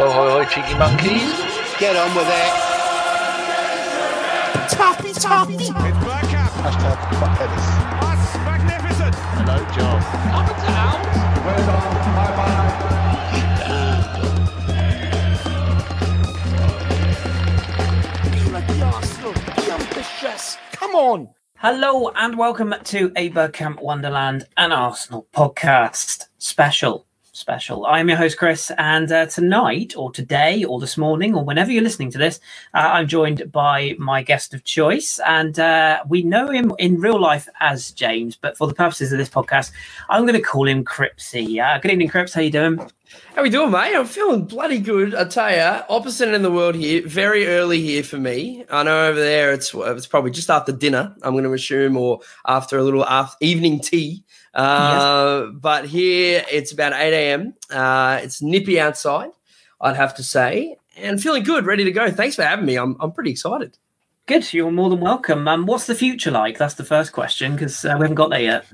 Ho, ho, ho, cheeky monkeys. Get on with it. Toppy, toppy. It's Bergkamp. Hashtag fuck Ellis. That's magnificent. Hello, John. Up and out. Bloody Arsenal. Be ambitious. Come on. Hello and welcome to a Bergkamp Wonderland and Arsenal podcast special. Special. I'm your host Kris, and uh, tonight, or today, or this morning, or whenever you're listening to this, uh, I'm joined by my guest of choice, and uh, we know him in real life as James, but for the purposes of this podcast, I'm going to call him Cripsy. Uh, good evening, Crips. How you doing? How we doing, mate? I'm feeling bloody good. I tell you, opposite of the world here. Very early here for me. I know over there it's it's probably just after dinner. I'm going to assume, or after a little after evening tea. Uh, But here it's about 8 a.m. Uh, it's nippy outside, I'd have to say, and feeling good, ready to go. Thanks for having me. I'm I'm pretty excited. Good. You're more than welcome. Um, what's the future like? That's the first question because uh, we haven't got there yet.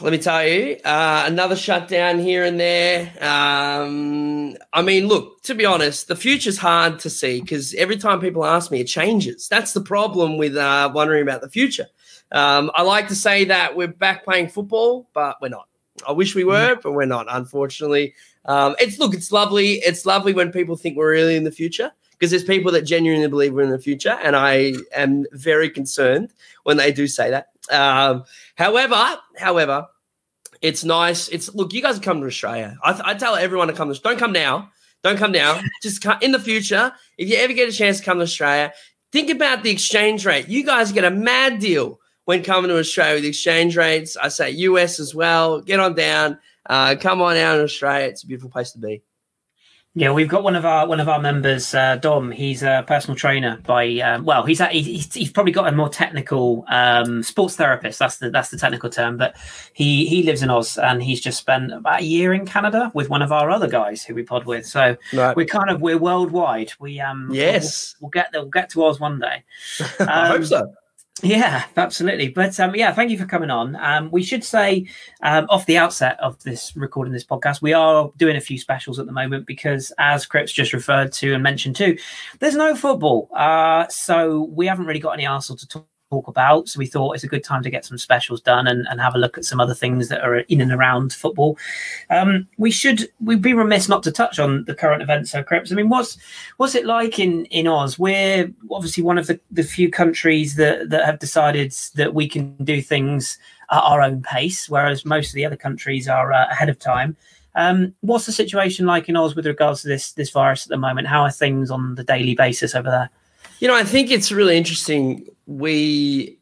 Let me tell you, uh, another shutdown here and there. Um, I mean, look, to be honest, the future's hard to see because every time people ask me, it changes. That's the problem with uh, wondering about the future. Um, I like to say that we're back playing football, but we're not. I wish we were, but we're not, unfortunately. Um, it's look, it's lovely. It's lovely when people think we're really in the future because there's people that genuinely believe we're in the future, and I am very concerned when they do say that. Um, however, however, it's nice. It's look, you guys come to Australia. I, I tell everyone to come. To, don't come now. Don't come now. Just come, in the future. If you ever get a chance to come to Australia, think about the exchange rate. You guys get a mad deal when coming to Australia with exchange rates. I say US as well. Get on down. Uh, come on out in Australia. It's a beautiful place to be. Yeah, we've got one of our one of our members, uh, Dom. He's a personal trainer by um, well, he's, at, he's he's probably got a more technical um, sports therapist. That's the that's the technical term. But he he lives in Oz and he's just spent about a year in Canada with one of our other guys who we pod with. So Right. we're kind of we're worldwide. We um Yes. we'll, we'll get there. We'll get to Oz one day. I hope Um, so. Yeah, absolutely. But um, yeah, thank you for coming on. Um, we should say um, off the outset of this recording this podcast, we are doing a few specials at the moment because, as Crips just referred to and mentioned too, there's no football, uh, so we haven't really got any Arsenal to talk about. So we thought it's a good time to get some specials done and, and have a look at some other things that are in and around football. Um, we should we'd be remiss not to touch on the current events. So, Crips, I mean, what's what's it like in in Oz? We're obviously one of the, the few countries that that have decided that we can do things at our own pace, whereas most of the other countries are uh, ahead of time. Um, what's the situation like in Oz with regards to this this virus at the moment? How are things on the daily basis over there? You know, I think it's really interesting. We,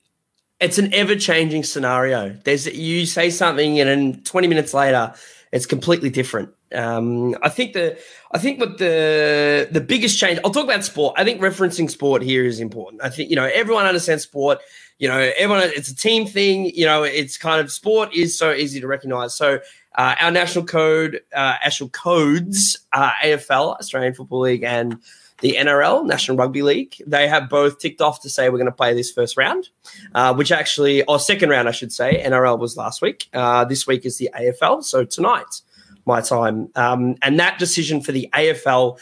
it's an ever changing scenario. There's you say something, and then 20 minutes later, it's completely different. Um, I think the, I think what the the biggest change. I'll talk about sport. I think referencing sport here is important. I think you know everyone understands sport. You know, everyone. It's a team thing. You know, it's kind of sport is so easy to recognize. So. Uh, our national code, uh, national codes, uh, AFL, Australian Football League, and the NRL, National Rugby League. They have both ticked off to say we're going to play this first round, uh, which actually, or second round, I should say. NRL was last week. Uh, this week is the AFL. So tonight, my time. Um, and that decision for the AFL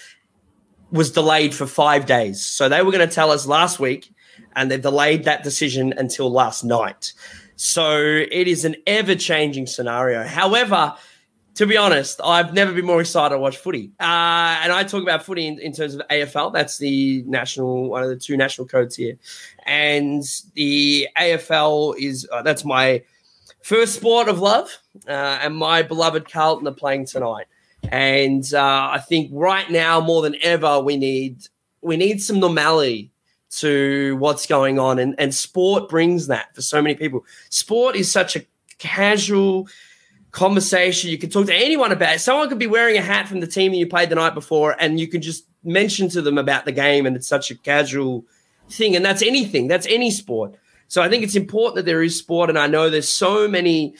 was delayed for five days. So they were going to tell us last week, and they've delayed that decision until last night. So it is an ever changing scenario. However, to be honest, I've never been more excited to watch footy. Uh, and I talk about footy in, in terms of AFL. That's the national, one of the two national codes here. And the AFL is, uh, that's my first sport of love. Uh, and my beloved Carlton are playing tonight. And uh, I think right now, more than ever, we need we need some normality to what's going on. And, and sport brings that for so many people. Sport is such a casual, conversation. You can talk to anyone about it. Someone could be wearing a hat from the team that you played the night before, and you can just mention to them about the game, and it's such a casual thing. And that's anything, that's any sport. So I think it's important that there is sport, and I know there's so many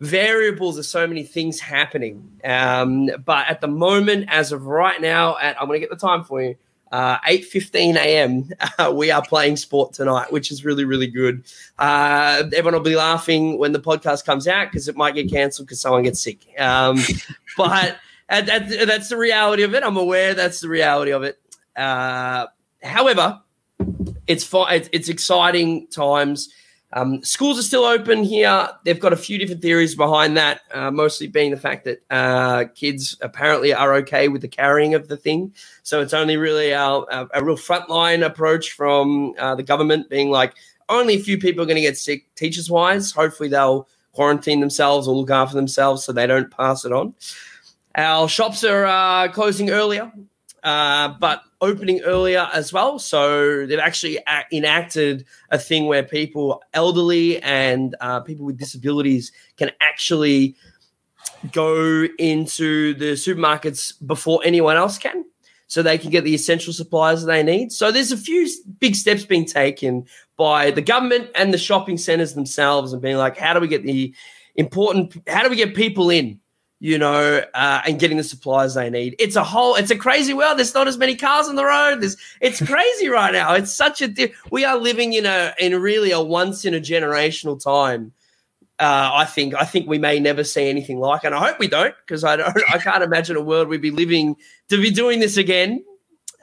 variables, there's so many things happening. Um, but at the moment, as of right now, at I'm going to get the time for you. Uh, 8.15 a.m. Uh, we are playing sport tonight, which is really, really good. Uh, everyone will be laughing when the podcast comes out because it might get cancelled because someone gets sick. Um, but that's the reality of it. I'm aware that's the reality of it. Uh, however, it's fine. It's, it's exciting times. Um, schools are still open here. They've got a few different theories behind that, uh, mostly being the fact that uh, kids apparently are okay with the carrying of the thing. So it's only really a real frontline approach from uh, the government being like, only a few people are going to get sick teachers wise. Hopefully they'll quarantine themselves or look after themselves so they don't pass it on. Our shops are uh, closing earlier, uh, but opening earlier as well. So they've actually enacted a thing where people, elderly and uh, people with disabilities, can actually go into the supermarkets before anyone else can. So they can get the essential supplies they need. So there's a few big steps being taken by the government and the shopping centers themselves, and being like, how do we get the important? How do we get people in? You know, uh, and getting the supplies they need. It's a whole, it's a crazy world. There's not as many cars on the road. There's, it's crazy right now. It's such a, di- we are living in a, in really a once in a generational time. Uh, I think, I think we may never see anything like, and I hope we don't, because I don't, I can't imagine a world we'd be living to be doing this again.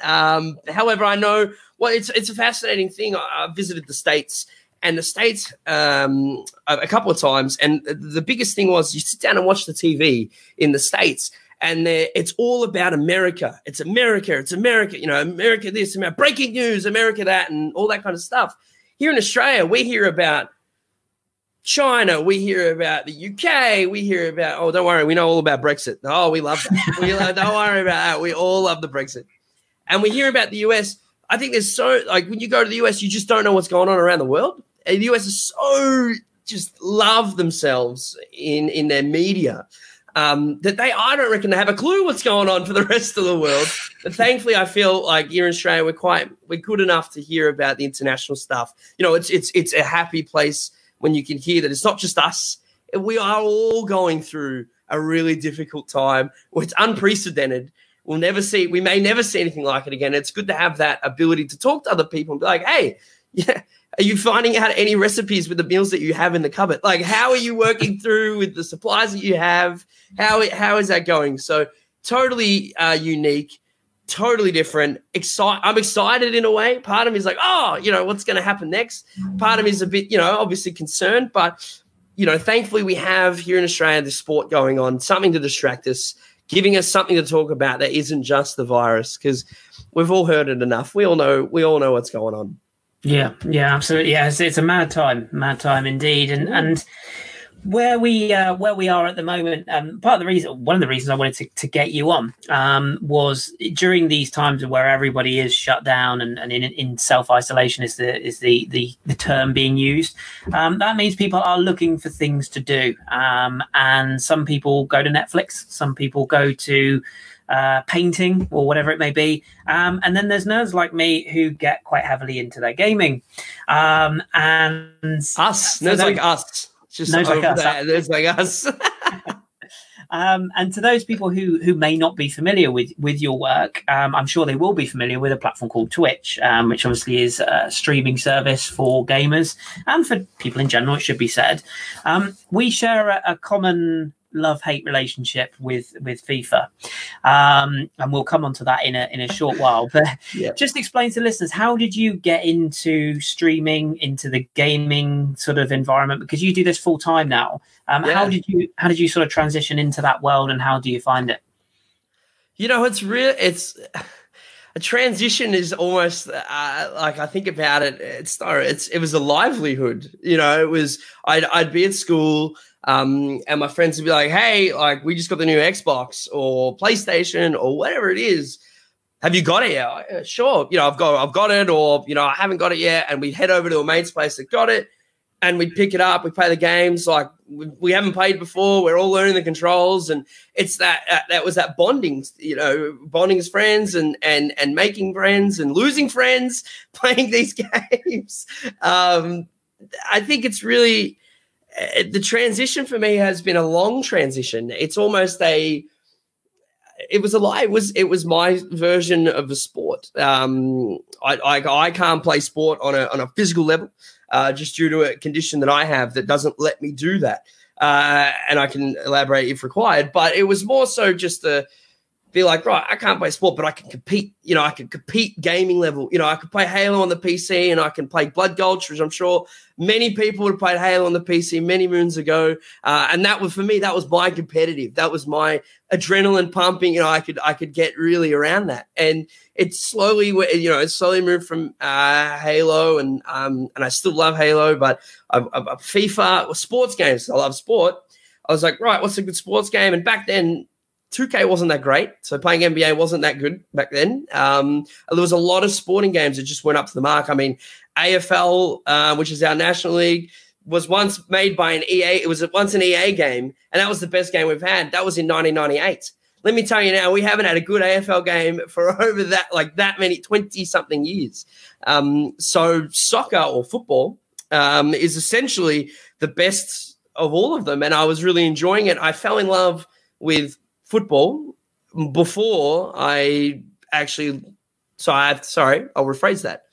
Um, however, I know, well, it's, it's a fascinating thing. I, I visited the States and the states um, a couple of times. And the biggest thing was you sit down and watch the TV in the states, and it's all about America. It's America. It's America. You know, America this, America breaking news, America that, and all that kind of stuff. Here in Australia, we hear about China, we hear about the UK, we hear about oh, don't worry, we know all about Brexit. Oh, we love that. we love, don't worry about that. We all love the Brexit, and we hear about the US. I think there's so like when you go to the US, you just don't know what's going on around the world the US is so just love themselves in in their media um, that they I don't reckon they have a clue what's going on for the rest of the world. But thankfully, I feel like here in Australia we're quite we're good enough to hear about the international stuff. You know, it's it's it's a happy place when you can hear that it's not just us. We are all going through a really difficult time. It's unprecedented. We'll never see. We may never see anything like it again. It's good to have that ability to talk to other people and be like, "Hey, yeah, are you finding out any recipes with the meals that you have in the cupboard? Like, how are you working through with the supplies that you have? How how is that going? So totally uh, unique, totally different. Excite. I'm excited in a way. Part of me is like, oh, you know, what's going to happen next? Part of me is a bit, you know, obviously concerned, but you know, thankfully we have here in Australia the sport going on, something to distract us, giving us something to talk about that isn't just the virus because we've all heard it enough. We all know we all know what's going on. Yeah, yeah, absolutely. Yeah, it's, it's a mad time, mad time indeed, and and where we uh, where we are at the moment. Um, part of the reason, one of the reasons I wanted to, to get you on um, was during these times where everybody is shut down and, and in, in self isolation is the is the the, the term being used. Um, that means people are looking for things to do, um, and some people go to Netflix, some people go to uh, painting or whatever it may be. Um, and then there's nerds like me who get quite heavily into their gaming. Um, and us, nerds like us. Just nerds like us. There, nerds like us. Um, and to those people who who may not be familiar with with your work, um, I'm sure they will be familiar with a platform called Twitch, um, which obviously is a streaming service for gamers and for people in general. It should be said. Um, we share a, a common love hate relationship with with FIFA, um, and we'll come on to that in a in a short while. But yeah. just explain to listeners how did you get into streaming, into the gaming sort of environment? Because you do this full time now. Um, yeah. How did you how did you sort of transition into that world, and how do you find it? You know, it's real. It's a transition is almost uh, like I think about it. It's it's it was a livelihood. You know, it was I'd I'd be at school. Um, and my friends would be like, "Hey, like we just got the new Xbox or PlayStation or whatever it is. Have you got it yet? Sure. You know, I've got I've got it, or you know, I haven't got it yet. And we'd head over to a mate's place that got it, and we'd pick it up. We play the games like we, we haven't played before. We're all learning the controls, and it's that uh, that was that bonding, you know, bonding as friends and and and making friends and losing friends playing these games. Um, I think it's really uh, the transition for me has been a long transition. It's almost a it was a lie. It was it was my version of a sport. Um, I, I I can't play sport on a on a physical level, uh, just due to a condition that I have that doesn't let me do that. Uh, and I can elaborate if required. But it was more so just the be like, right, I can't play sport, but I can compete. You know, I can compete gaming level. You know, I can play Halo on the PC and I can play Blood Gulch, which I'm sure many people would have played Halo on the PC many moons ago. Uh, and that was for me, that was my competitive. That was my adrenaline pumping. You know, I could I could get really around that. And it slowly, you know, it slowly moved from uh, Halo, and um, and I still love Halo, but I, I, FIFA, sports games. I love sport. I was like, right, what's a good sports game? And back then, 2K wasn't that great. So playing NBA wasn't that good back then. Um, there was a lot of sporting games that just went up to the mark. I mean, AFL, uh, which is our national league, was once made by an EA. It was once an EA game, and that was the best game we've had. That was in 1998. Let me tell you now, we haven't had a good AFL game for over that, like that many, 20 something years. Um, so soccer or football um, is essentially the best of all of them. And I was really enjoying it. I fell in love with football before I actually. So I have, sorry, I'll rephrase that.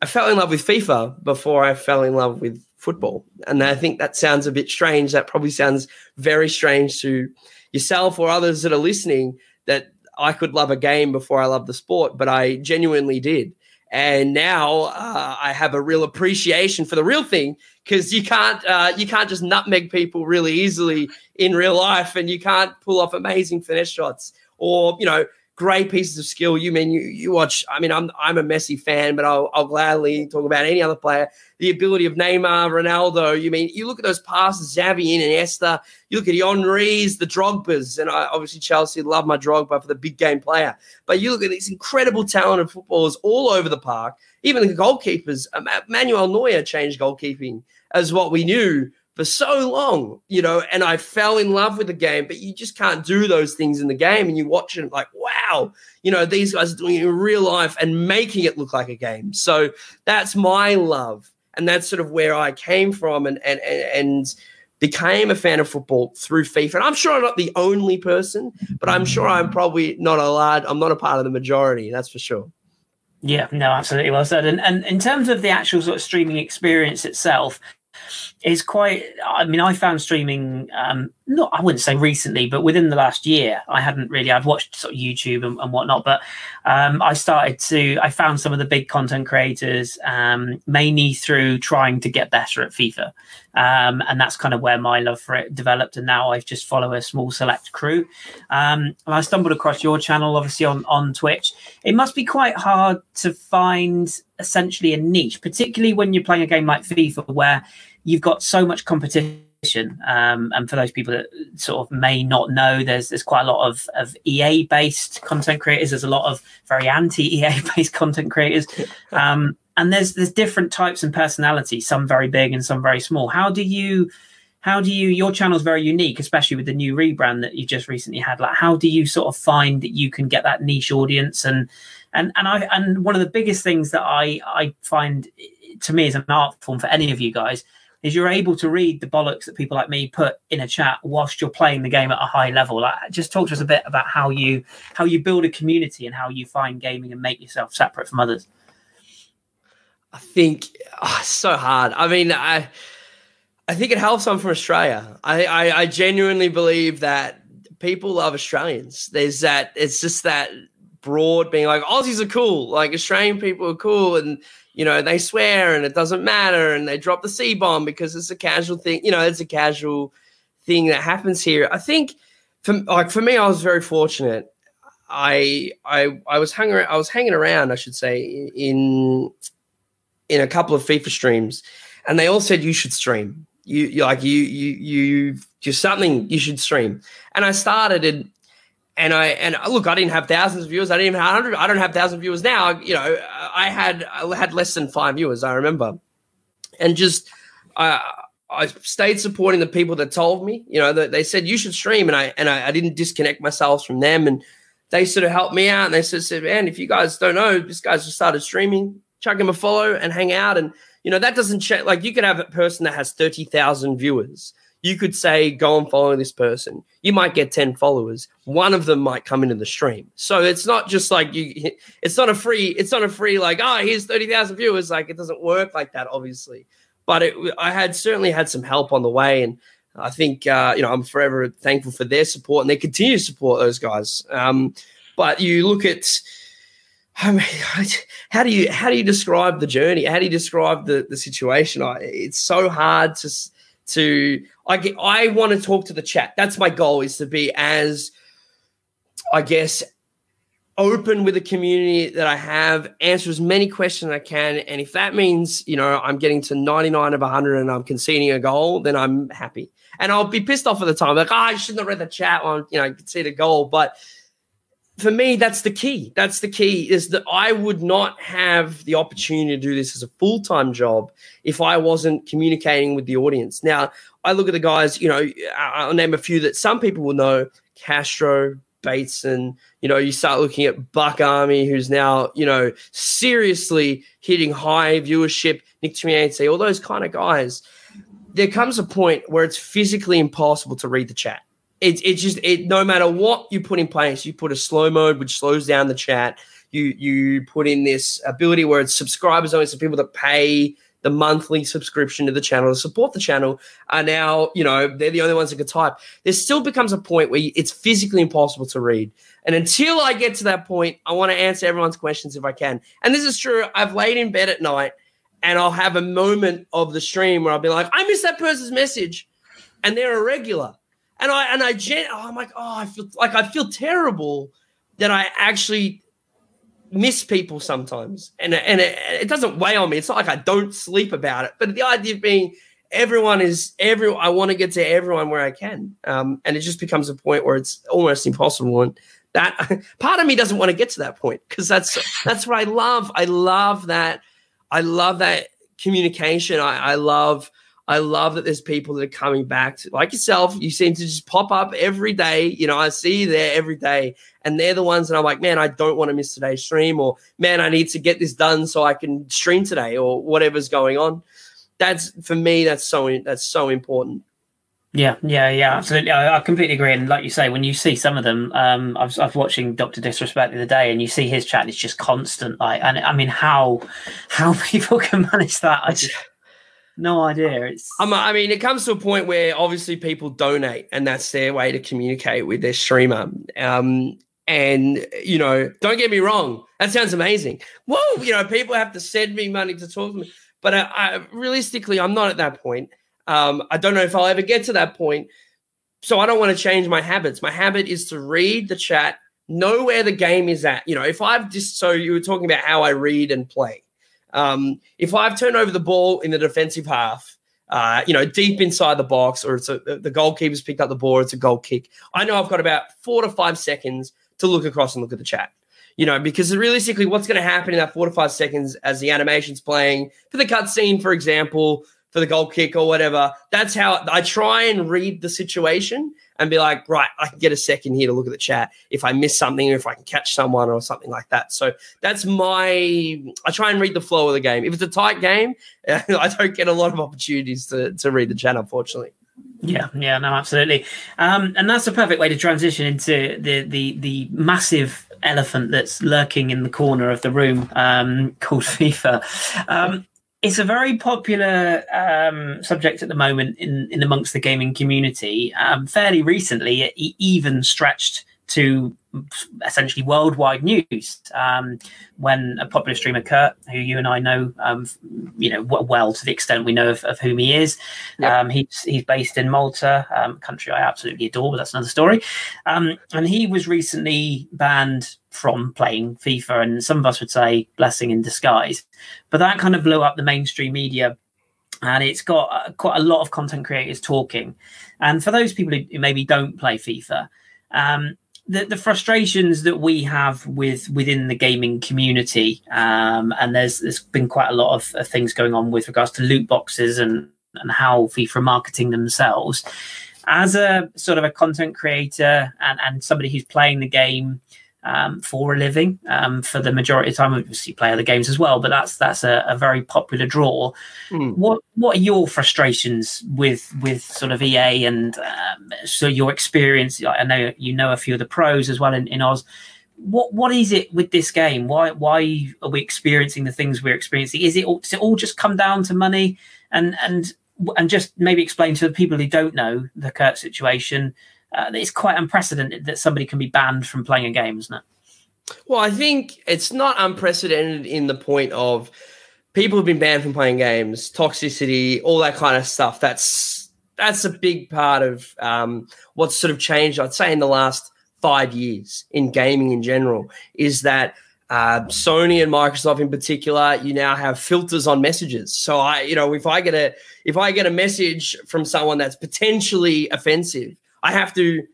I fell in love with FIFA before I fell in love with football. And I think that sounds a bit strange. That probably sounds very strange to yourself or others that are listening that I could love a game before I love the sport, but I genuinely did. And now uh, I have a real appreciation for the real thing because you can't uh, you can't just nutmeg people really easily in real life, and you can't pull off amazing finesse shots. Or you know great pieces of skill. You mean you you watch? I mean, I'm I'm a Messi fan, but I'll, I'll gladly talk about any other player. The ability of Neymar, Ronaldo. You mean you look at those passes, Xavi and Iniesta. You look at the Henry's, the Drogba's, and I obviously Chelsea love my Drogba for the big game player. But you look at these incredible talented footballers all over the park. Even the goalkeepers. Manuel Neuer changed goalkeeping as what we knew for so long, you know, and I fell in love with the game, but you just can't do those things in the game. And you watch it like, wow, you know, these guys are doing it in real life and making it look like a game. So that's my love. And that's sort of where I came from and and and became a fan of football through FIFA. And I'm sure I'm not the only person, but I'm sure I'm probably not a large, I'm not a part of the majority, that's for sure. Yeah, no, absolutely well said. And and in terms of the actual sort of streaming experience itself, is quite i mean i found streaming um not i wouldn't say recently but within the last year i hadn't really i've watched sort of youtube and, and whatnot but um i started to i found some of the big content creators um mainly through trying to get better at fifa. Um and that's kind of where my love for it developed and now i just follow a small select crew. Um and i stumbled across your channel obviously on on twitch. It must be quite hard to find essentially a niche particularly when you're playing a game like fifa where you've got so much competition. Um, and for those people that sort of may not know, there's there's quite a lot of, of EA based content creators. There's a lot of very anti EA based content creators. Um, and there's there's different types and personalities, some very big and some very small. How do you how do you your channel's very unique, especially with the new rebrand that you just recently had? Like how do you sort of find that you can get that niche audience and and and I and one of the biggest things that I I find to me is an art form for any of you guys is you're able to read the bollocks that people like me put in a chat whilst you're playing the game at a high level. Like, just talk to us a bit about how you how you build a community and how you find gaming and make yourself separate from others. I think oh, so hard. I mean, I I think it helps I'm from Australia. I, I, I genuinely believe that people love Australians. There's that. It's just that broad being like Aussies are cool, like Australian people are cool, and you know, they swear and it doesn't matter and they drop the C bomb because it's a casual thing. You know, it's a casual thing that happens here. I think for like for me, I was very fortunate. I I I was hanging I was hanging around, I should say, in in a couple of FIFA streams, and they all said you should stream. You, you like you you you just something you should stream. And I started and and I and look, I didn't have thousands of viewers. I didn't even have hundred. I don't have thousand viewers now. You know, I had I had less than five viewers. I remember, and just I I stayed supporting the people that told me. You know, they said you should stream, and I and I, I, didn't disconnect myself from them, and they sort of helped me out. And they sort of said, "Man, if you guys don't know, this guy's just started streaming. Chuck him a follow and hang out." And you know, that doesn't change. Like you could have a person that has thirty thousand viewers you could say, go and follow this person. You might get 10 followers. One of them might come into the stream. So it's not just like you, it's not a free, it's not a free, like, oh, here's 30,000 viewers. Like, it doesn't work like that, obviously. But it, I had certainly had some help on the way. And I think, uh, you know, I'm forever thankful for their support and they continue to support those guys. Um, but you look at, I mean, how do you how do you describe the journey? How do you describe the the situation? I, it's so hard to to I get, I want to talk to the chat. That's my goal is to be as I guess open with the community that I have, answer as many questions as I can. And if that means, you know, I'm getting to 99 of 100 and I'm conceding a goal, then I'm happy. And I'll be pissed off at the time, like, oh, I shouldn't have read the chat on, you know, concede a goal. But for me, that's the key. That's the key is that I would not have the opportunity to do this as a full time job if I wasn't communicating with the audience. Now, I look at the guys, you know, I'll name a few that some people will know Castro, Bateson, you know, you start looking at Buck Army, who's now, you know, seriously hitting high viewership, Nick Timiente, all those kind of guys. There comes a point where it's physically impossible to read the chat it's it's just it no matter what you put in place, you put a slow mode which slows down the chat. You you put in this ability where it's subscribers only, so people that pay the monthly subscription to the channel to support the channel are now, you know, they're the only ones that can type. There still becomes a point where it's physically impossible to read. And until I get to that point, I want to answer everyone's questions if I can. And this is true. I've laid in bed at night and I'll have a moment of the stream where I'll be like, I missed that person's message. And they're a regular and I and I gen- oh, I'm like, oh, I feel like I feel terrible that I actually miss people sometimes, and and it, it, doesn't weigh on me. It's not like I don't sleep about it, but the idea of being everyone is every I want to get to everyone where I can, um, and it just becomes a point where it's almost impossible. And that part of me doesn't want to get to that point because that's that's what I love. I love that. I love that communication. I, I love I love that there's people that are coming back to, like yourself. You seem to just pop up every day. You know, I see you there every day, and they're the ones that I'm like, man, I don't want to miss today's stream, or man, I need to get this done so I can stream today, or whatever's going on. That's for me. That's so that's so important. Yeah, yeah, yeah, absolutely. I, I, completely agree. And like you say, when you see some of them, um, I was, I was watching Doctor Disrespect the other day, and you see his chat, it's just constant. Like, and I mean, how how people can manage that, I just no idea. It's. I mean, it comes to a point where obviously people donate, and that's their way to communicate with their streamer. Um, and you know, don't get me wrong, that sounds amazing. Whoa, you know, people have to send me money to talk to me, but I, I, realistically, I'm not at that point. Um, I don't know if I'll ever get to that point. So I don't want to change my habits. My habit is to read the chat, know where the game is at. You know, if I've just so you were talking about how I read and play. Um, if I've turned over the ball in the defensive half, uh, you know, deep inside the box, or it's a, the goalkeeper's picked up the ball, it's a goal kick. I know I've got about four to five seconds to look across and look at the chat. You know, because realistically, what's going to happen in that four to five seconds as the animation's playing for the cutscene, for example, for the goal kick or whatever. That's how I try and read the situation and be like, right, I can get a second here to look at the chat if I miss something or if I can catch someone or something like that. So that's my, I try and read the flow of the game. If it's a tight game, I don't get a lot of opportunities to, to read the chat, unfortunately. Yeah, yeah, no, absolutely, um, and that's a perfect way to transition into the the the massive elephant that's lurking in the corner of the room um, called FIFA. Um, it's a very popular um, subject at the moment in, in amongst the gaming community. Um, fairly recently, it even stretched to essentially worldwide news um, when a popular streamer Kurt, who you and I know, um, you know well to the extent we know of, of whom he is. Yep. Um, he's he's based in Malta, um, country I absolutely adore, but that's another story. Um, and he was recently banned from playing FIFA, and some of us would say blessing in disguise. But that kind of blew up the mainstream media and it's got uh, quite a lot of content creators talking. And for those people who maybe don't play FIFA, um, the, the frustrations that we have with within the gaming community, um, and there's there's been quite a lot of, of, things going on with regards to loot boxes and and how FIFA are marketing themselves. As a sort of a content creator and, and somebody who's playing the game, um, for a living um, for the majority of the time. Obviously, play other games as well, but that's that's a, a very popular draw. Mm. What what are your frustrations with with sort of EA and um, so your experience? I know you know a few of the pros as well in, in Oz. What what is it with this game? Why why are we experiencing the things we're experiencing? Is it all, does it all just come down to money and and and just maybe explain to the people who don't know the Kurt situation? Uh, it's quite unprecedented that somebody can be banned from playing a game, isn't it? Well, I think it's not unprecedented in the point of people have been banned from playing games, toxicity, all that kind of stuff. That's that's a big part of um, what's sort of changed. I'd say in the last five years in gaming in general is that uh, Sony and Microsoft in particular, you now have filters on messages. So I, you know, if I get a if I get a message from someone that's potentially offensive, I have to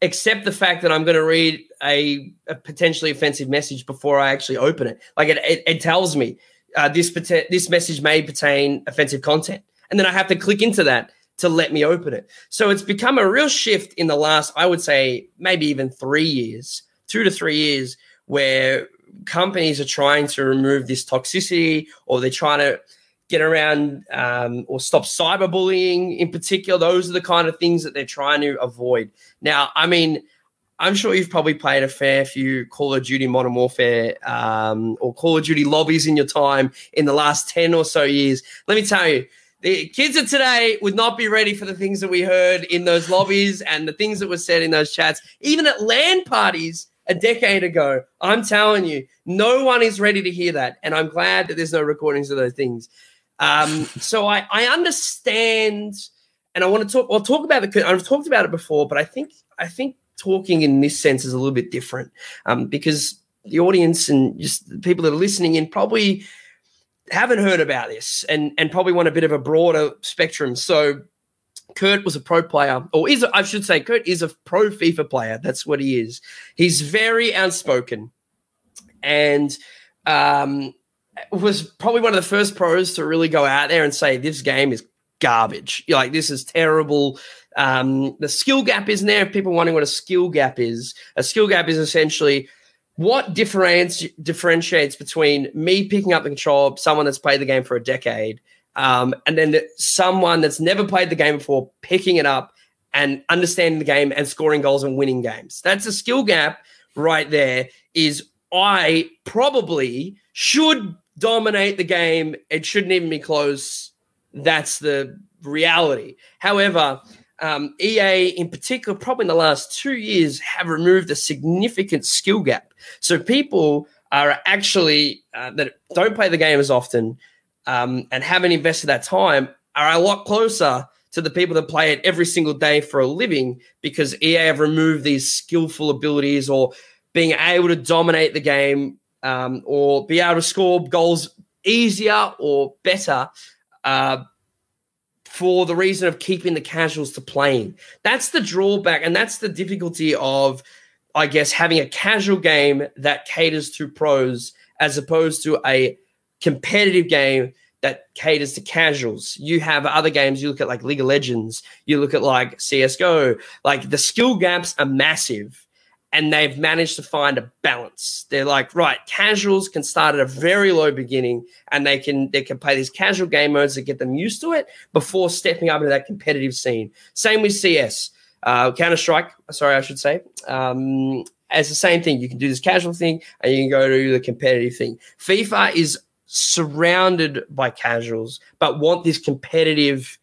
accept the fact that I'm going to read a, a, potentially offensive message before I actually open it. Like it, it, it tells me uh, this this message may pertain offensive content, and then I have to click into that to let me open it. So it's become a real shift in the last, I would say, maybe even three years, two to three years, where companies are trying to remove this toxicity or they're trying to get around um, or stop cyberbullying in particular. Those are the kind of things that they're trying to avoid. Now, I mean, I'm sure you've probably played a fair few Call of Duty Modern Warfare um, or Call of Duty lobbies in your time in the last 10 or so years. Let me tell you, the kids of today would not be ready for the things that we heard in those lobbies and the things that were said in those chats, even at LAN parties a decade ago. I'm telling you, no one is ready to hear that. And I'm glad that there's no recordings of those things. Um, so I, I understand, and I want to talk. I'll talk about the. I've talked about it before, but I think I think talking in this sense is a little bit different um, because the audience and just the people that are listening in probably haven't heard about this and and probably want a bit of a broader spectrum. So Kurt was a pro player, or is I should say, Kurt is a pro FIFA player. That's what he is. He's very outspoken, and um, was probably one of the first pros to really go out there and say this game is garbage. You're like this is terrible. Um, the skill gap isn't there. People wondering what a skill gap is. A skill gap is essentially what differentiates differentiates between me picking up the control, someone that's played the game for a decade, um, and then the, someone that's never played the game before picking it up and understanding the game and scoring goals and winning games. That's a skill gap right there. Is I probably should dominate the game. It shouldn't even be close. That's the reality. However, um, EA in particular, probably in the last two years, have removed a significant skill gap. So people are actually uh, that don't play the game as often um, and haven't invested that time are a lot closer to the people that play it every single day for a living because EA have removed these skillful abilities or being able to dominate the game um, or be able to score goals easier or better uh, for the reason of keeping the casuals to playing. That's the drawback, and that's the difficulty of, I guess, having a casual game that caters to pros as opposed to a competitive game that caters to casuals. You have other games, you look at like League of Legends, you look at like CSGO, like the skill gaps are massive and they've managed to find a balance. They're like, right, casuals can start at a very low beginning, and they can they can play these casual game modes that get them used to it before stepping up into that competitive scene. Same with CS, uh, Counter Strike. Sorry, I should say. Um, as the same thing, you can do this casual thing, and you can go to the competitive thing. FIFA is surrounded by casuals, but want this competitive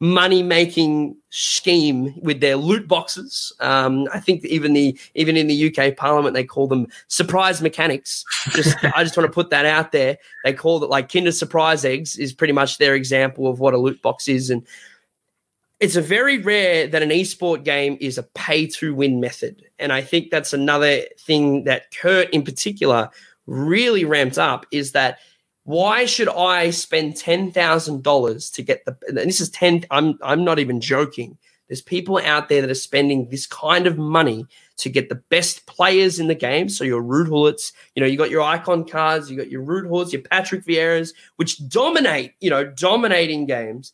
money making scheme with their loot boxes. Um, I think even the even in the UK Parliament they call them surprise mechanics. Just I just want to put that out there. They call it like Kinder Surprise eggs is pretty much their example of what a loot box is, and it's a very rare that an esport game is a pay to win method. And I think that's another thing that Kurt in particular really ramped up is that why should I spend ten thousand dollars to get the? And this is ten. I'm I'm not even joking. There's people out there that are spending this kind of money to get the best players in the game. So your Ruud Gullits, you know, you got your icon cards, you got your Ruud Gullits, your Patrick Vieiras, which dominate, you know, dominating games.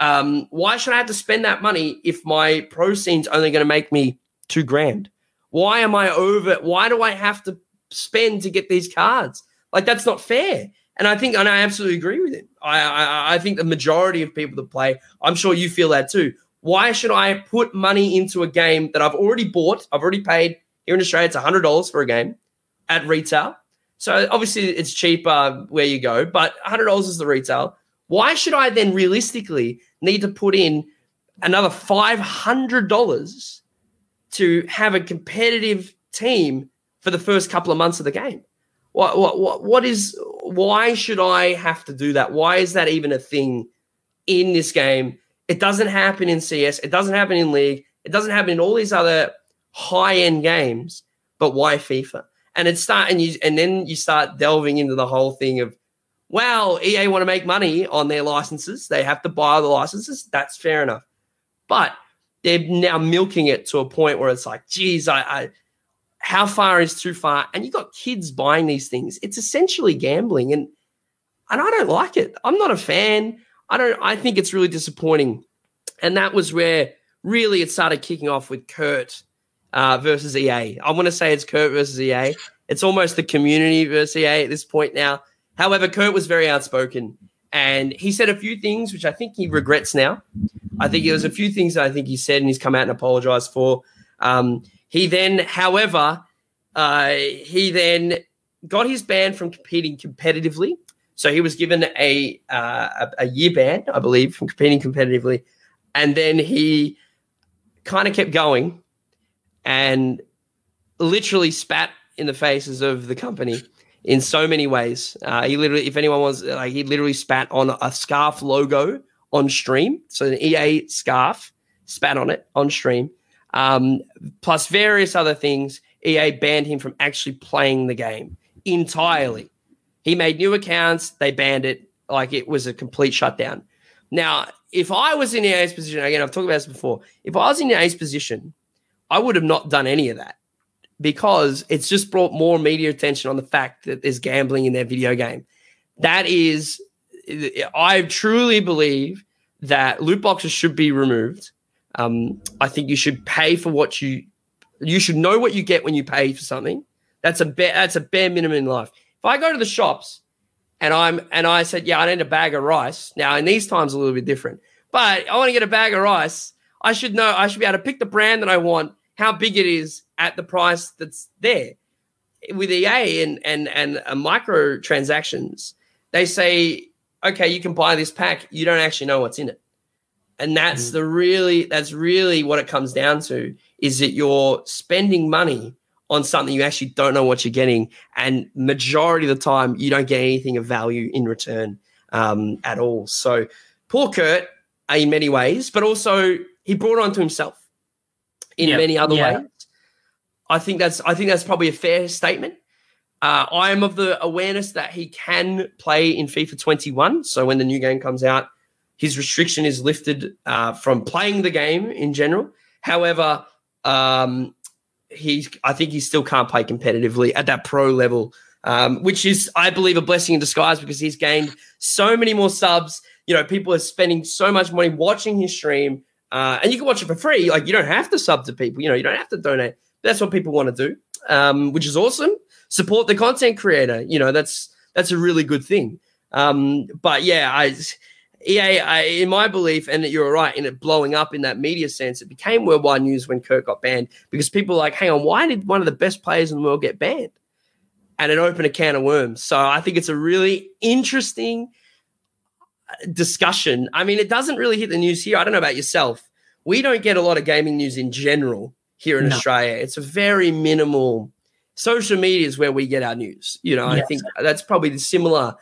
Um, why should I have to spend that money if my pro scene's only going to make me two grand? Why am I over? Why do I have to spend to get these cards? Like that's not fair. And I think, and I absolutely agree with him. I, I, I think the majority of people that play, I'm sure you feel that too. Why should I put money into a game that I've already bought? I've already paid here in Australia. It's hundred dollars for a game at retail. So obviously it's cheaper where you go, but hundred dollars is the retail. Why should I then realistically need to put in another five hundred dollars to have a competitive team for the first couple of months of the game? What, what, what, what is, why should I have to do that? Why is that even a thing in this game? It doesn't happen in CS. It doesn't happen in League. It doesn't happen in all these other high end games. But why FIFA? And it's starting you, and then you start delving into the whole thing of, well, EA want to make money on their licenses. They have to buy the licenses. That's fair enough. But they're now milking it to a point where it's like, geez, I, I how far is too far? And you've got kids buying these things. It's essentially gambling, and and I don't like it. I'm not a fan. I don't. I think it's really disappointing, and that was where really it started kicking off with Kurt uh, versus EA. I want to say it's Kurt versus EA. It's almost the community versus EA at this point now. However, Kurt was very outspoken, and he said a few things which I think he regrets now. I think there was a few things that I think he said, and he's come out and apologized for. Um, he then, however, uh, he then got his ban from competing competitively. So he was given a, uh, a year ban, I believe, from competing competitively, and then he kind of kept going and literally spat in the faces of the company in so many ways. Uh, he literally, if anyone was like, he literally spat on a scarf logo on stream, so an EA scarf, spat on it on stream um, plus various other things. EA banned him from actually playing the game entirely. He made new accounts, they banned it like it was a complete shutdown. Now, if I was in EA's position, again, I've talked about this before, if I was in EA's position, I would have not done any of that because it's just brought more media attention on the fact that there's gambling in their video game. That is, I truly believe that loot boxes should be removed. Um, I think you should pay for what you you should know what you get when you pay for something. That's a bare that's a bare minimum in life. If I go to the shops and I'm and I said, yeah, I need a bag of rice. Now in these times a little bit different, but I want to get a bag of rice. I should know. I should be able to pick the brand that I want, how big it is at the price that's there. With EA and and and uh, micro transactions, they say, okay, you can buy this pack. You don't actually know what's in it and that's mm. the really that's really what it comes down to is that you're spending money on something you actually don't know what you're getting and majority of the time you don't get anything of value in return um, at all so poor kurt in many ways but also he brought on to himself in yep. many other yeah. ways i think that's i think that's probably a fair statement uh, I am of the awareness that he can play in FIFA 21. So when the new game comes out, his restriction is lifted uh, from playing the game in general. However, um, he I think he still can't play competitively at that pro level, um, which is I believe a blessing in disguise because he's gained so many more subs. You know, people are spending so much money watching his stream, uh, and you can watch it for free. Like you don't have to sub to people. You know, you don't have to donate. That's what people want to do, um, which is awesome. Support the content creator. You know, that's that's a really good thing. Um, but yeah, I EA, I, in my belief, and you're right, in it blowing up in that media sense, it became worldwide news when Kurt got banned because people were like, hang on, why did one of the best players in the world get banned? And it opened a can of worms. So I think it's a really interesting uh, discussion. I mean, it doesn't really hit the news here. I don't know about yourself. We don't get a lot of gaming news in general here in no. Australia. It's a very minimal. Social media is where we get our news. You know, yes. I think that's probably the similar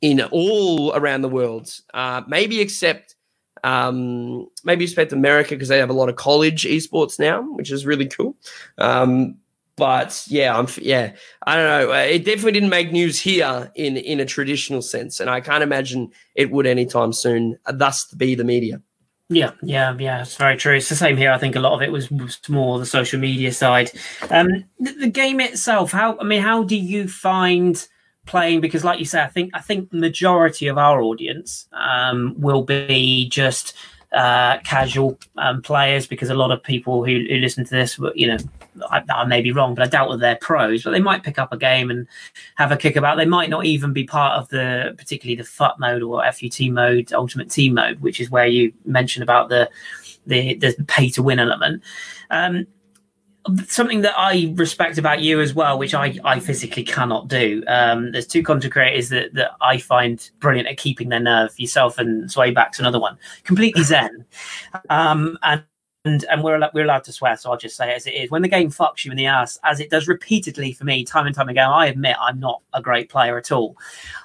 in all around the world, uh, maybe except um, maybe except America because they have a lot of college esports now, which is really cool. Um, but yeah, I'm yeah, I don't know. Uh, it definitely didn't make news here in in a traditional sense, and I can't imagine it would anytime soon. Uh, thus, be the media. Yeah, yeah, yeah. It's very true. It's the same here. I think a lot of it was, was more the social media side. Um, the, the game itself. How I mean, how do you find? Playing because like you say i think i think majority of our audience um, will be just uh, casual um, players because a lot of people who, who listen to this you know I, I may be wrong, but I doubt whether they're pros. But they might pick up a game and have a kick about. They might not even be part of the particularly the FUT mode or FUT mode, Ultimate Team mode, which is where you mentioned about the the, the pay to win element. Um, something that I respect about you as well, which I, I physically cannot do. Um, there's two content creators that, that I find brilliant at keeping their nerve. Yourself and Swayback's another one, completely zen. Um, and and and we're we're allowed to swear, so I'll just say it as it is. When the game fucks you in the ass, as it does repeatedly for me, time and time again, I admit I'm not a great player at all.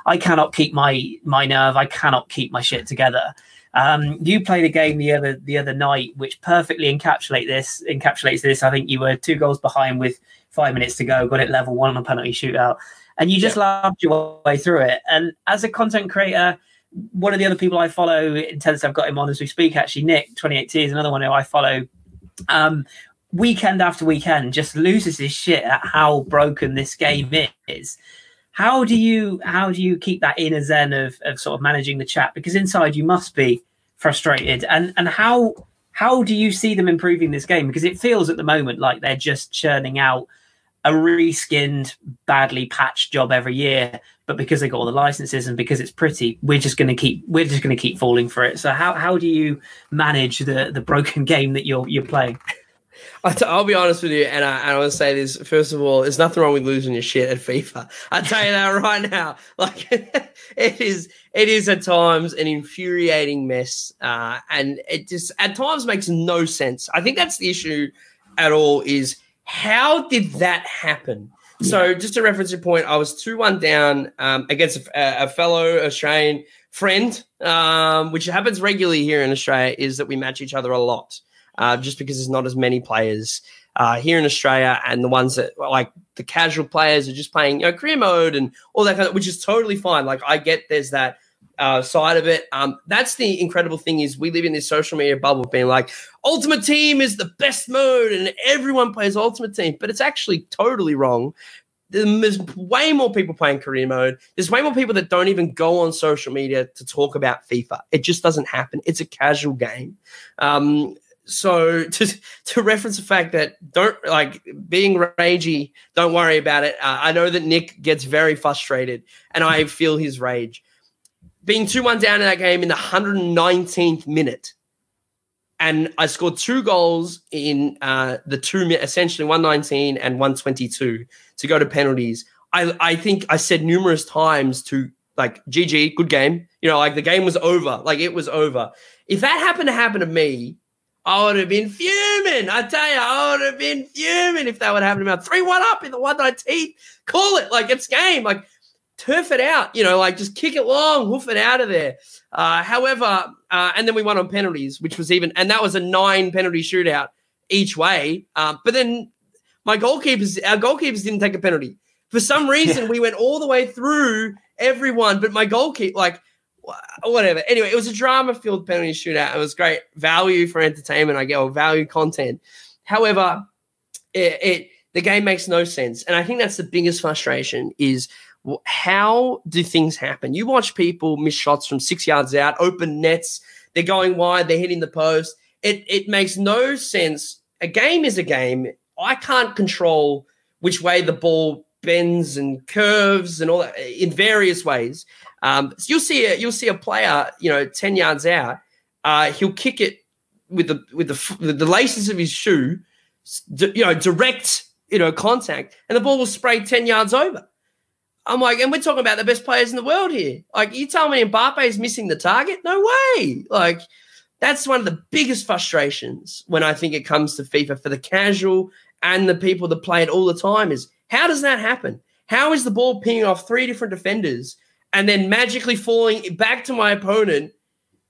I cannot keep my my nerve. I cannot keep my shit together. Um, you played a game the other the other night which perfectly encapsulate this encapsulates this. I think you were two goals behind with five minutes to go, got it level one on a penalty shootout, and you just yeah. laughed your way through it. And as a content creator, one of the other people I follow, Intense, I've got him on as we speak. Actually, Nick28T is another one who I follow. Um, weekend after weekend, just loses his shit at how broken this game is how do you how do you keep that inner zen of, of sort of managing the chat? Because inside you must be frustrated. And and how how do you see them improving this game? Because it feels at the moment like they're just churning out a reskinned badly patched job every year but because they got all the licenses and because it's pretty we're just going to keep we're just going to keep falling for it. So how how do you manage the the broken game that you're you're playing I'll be honest with you, and I, I want to say this first of all: there's nothing wrong with losing your shit at FIFA. I tell you that right now. Like it is, it is at times an infuriating mess, uh, and it just at times makes no sense. I think that's the issue at all. Is how did that happen? Yeah. So, just to reference your point, I was two one down um, against a, a, fellow Australian friend, um, which happens regularly here in Australia. Is that we match each other a lot uh, just because there's not as many players uh, here in Australia, and the ones that like the casual players are just playing you know career mode and all that kind of, which is totally fine. Like I get there's that uh, side of it. Um, that's the incredible thing is we live in this social media bubble, being like Ultimate Team is the best mode and everyone plays Ultimate Team, but it's actually totally wrong. There's way more people playing career mode. There's way more people that don't even go on social media to talk about FIFA. It just doesn't happen. It's a casual game. Um, so to to reference the fact that don't like being ragey, don't worry about it. Uh, I know that Nick gets very frustrated, and I feel his rage. Being two one down in that game in the 119th minute, and I scored two goals in uh, the two essentially 119 and 122 to go to penalties. I I think I said numerous times to like GG, good game. You know, like the game was over, like it was over. If that happened to happen to me I would have been fuming. I tell you, I would have been fuming if that would happen to me. 3 1 up in the 119. Call it like it's game. Like, turf it out, you know, like just kick it long, hoof it out of there. Uh, however, uh, and then we won on penalties, which was even, and that was a nine penalty shootout each way. Um, but then my goalkeepers, our goalkeepers didn't take a penalty. For some reason, yeah. we went all the way through everyone, but my goalkeeper, like, whatever. Anyway, it was a drama filled penalty shootout. It was great value for entertainment, I get, or value content. However, it, it, the game makes no sense, and I think that's the biggest frustration is how do things happen? You watch people miss shots from six yards out, open nets, they're going wide, they're hitting the post. It it makes no sense. A game is a game. I can't control which way the ball bends and curves and all that in various ways. Um, so you'll see a, you'll see a player, you know, ten yards out, uh, he'll kick it with the with the the laces of his shoe, you know, direct you know contact, and the ball will spray ten yards over. I'm like, and we're talking about the best players in the world here. Like, you tell me Mbappe is missing the target? No way. Like, that's one of the biggest frustrations when I think it comes to FIFA for the casual and the people that play it all the time is how does that happen? How is the ball pinging off three different defenders and then magically falling back to my opponent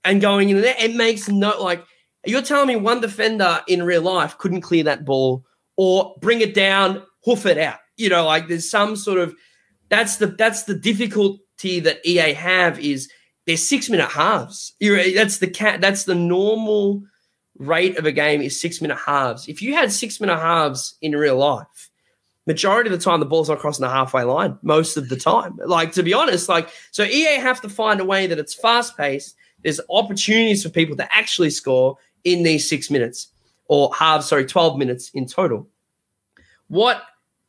and going in there. It makes no like you're telling me one defender in real life couldn't clear that ball or bring it down, hoof it out. You know, like there's some sort of that's the that's the difficulty that EA have is there's six minute halves. That's the cat. That's the normal rate of a game is six minute halves. If you had six minute halves in real life, majority of the time the ball's not crossing the halfway line most of the time. Like to be honest like so ea have to find a way that it's fast paced. There's opportunities for people to actually score in these six minutes or halves sorry 12 minutes in total. What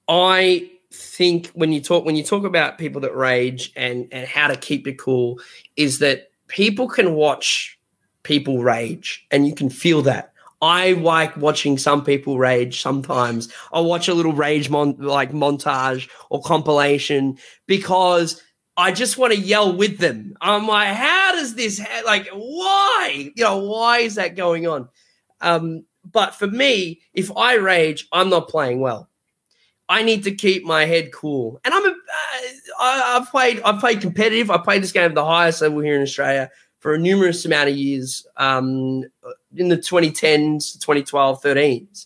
I think when you talk when you talk about people that rage and and how to keep it cool is that people can watch people rage and you can feel that I like watching some people rage sometimes. I'll watch a little rage mon- like montage or compilation because I just want to yell with them. I'm like, how does this ha- like why? You know, why is that going on? Um, but for me, if I rage, I'm not playing well. I need to keep my head cool. And I'm a, uh, I, I've played I've played competitive. I played this game at the highest level here in Australia for a numerous amount of years um, in the 2010s, 2012, 13s.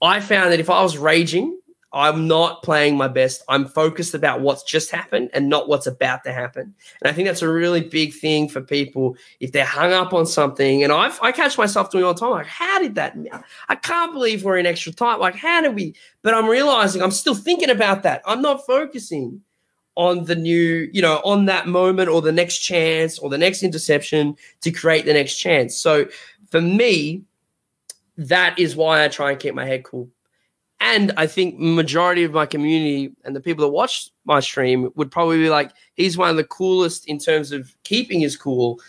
I found that if I was raging, I'm not playing my best. I'm focused about what's just happened and not what's about to happen. And I think that's a really big thing for people if they're hung up on something. And I I catch myself doing all the time, like, how did that? I can't believe we're in extra time. Like, how did we? But I'm realizing I'm still thinking about that. I'm not focusing on the new, you know, on that moment or the next chance or the next interception to create the next chance. So for me, that is why I try and keep my head cool. And I think majority of my community and the people that watch my stream would probably be like, he's one of the coolest in terms of keeping his cool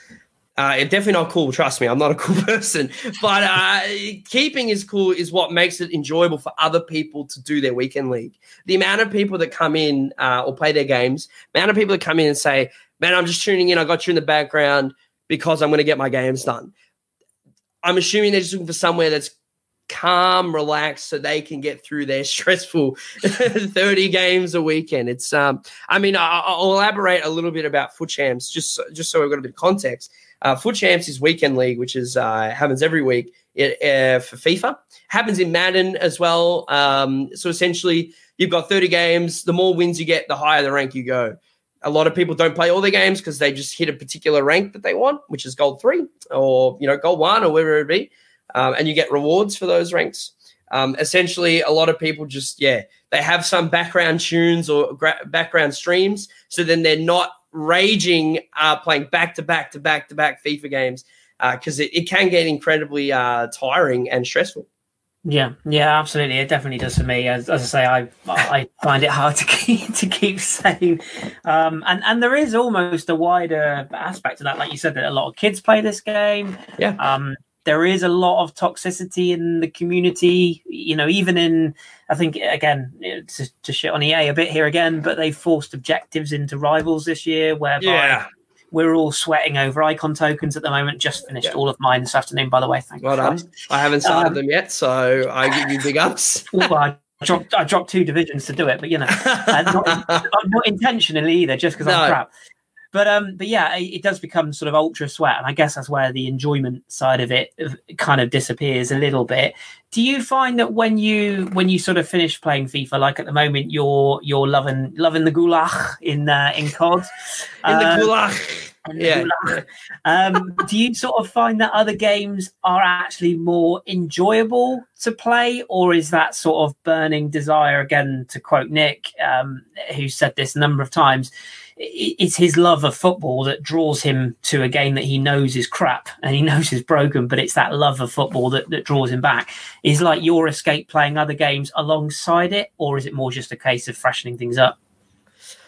uh, definitely not cool. Trust me, I'm not a cool person. But uh, keeping is cool is what makes it enjoyable for other people to do their weekend league. The amount of people that come in uh, or play their games, amount of people that come in and say, "Man, I'm just tuning in. I got you in the background because I'm going to get my games done." I'm assuming they're just looking for somewhere that's calm, relaxed, so they can get through their stressful 30 games a weekend. It's um, I mean, I'll elaborate a little bit about FUT Champs just just so we've got a bit of context. Uh, FUT Champs is weekend league, which is uh, happens every week it, uh, for FIFA. Happens in Madden as well. Um, so essentially, you've got 30 games. The more wins you get, the higher the rank you go. A lot of people don't play all their games because they just hit a particular rank that they want, which is gold three or you know gold one or whatever it be, um, and you get rewards for those ranks. Um, essentially, a lot of people just yeah they have some background tunes or gra- background streams, so then they're not raging uh, playing back to back to back to back FIFA games because uh, it, it can get incredibly uh, tiring and stressful. Yeah, yeah, absolutely. It definitely does for me. As, as I say, I I find it hard to keep to keep saying, um, and and there is almost a wider aspect of that. Like you said, that a lot of kids play this game. Yeah. Um, there is a lot of toxicity in the community. You know, even in I think again to, to shit on EA a bit here again, but they forced objectives into rivals this year, whereby yeah. We're all sweating over icon tokens at the moment. Just finished yeah. all of mine this afternoon, by the way. Thank well you. Done. I haven't started um, them yet, so I give you big ups. well, I dropped I dropped two divisions to do it, but you know, not, not, intentionally either, just because no. I'm crap. But um, but yeah, it, it, does become sort of ultra sweat, and I guess that's where the enjoyment side of it kind of disappears a little bit. Do you find that when you when you sort of finish playing FIFA, like at the moment, you're you're loving loving the gulag in uh, in COD, in the um, gulag. Yeah. um, do you sort of find that other games are actually more enjoyable to play, or is that sort of burning desire again? To quote Nick, um, who said this a number of times, it's his love of football that draws him to a game that he knows is crap and he knows is broken, but it's that love of football that, that draws him back. Is like your escape playing other games alongside it, or is it more just a case of freshening things up?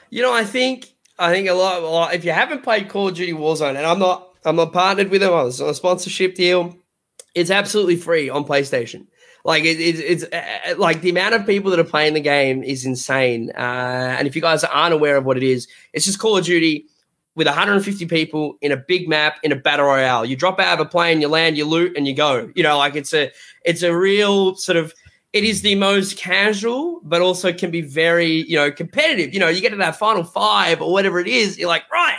You know, I think I think a lot, a lot. If you haven't played Call of Duty Warzone, and I'm not, I'm not partnered with them. I was on a sponsorship deal. It's absolutely free on PlayStation. Like it, it, it's uh, like the amount of people that are playing the game is insane. Uh, and if you guys aren't aware of what it is, it's just Call of Duty with 150 people in a big map in a battle royale. You drop out of a plane, you land, you loot, and you go. You know, like it's a it's a real sort of it is the most casual, but also can be very, you know, competitive. You know, you get to that final five or whatever it is, you're like, right,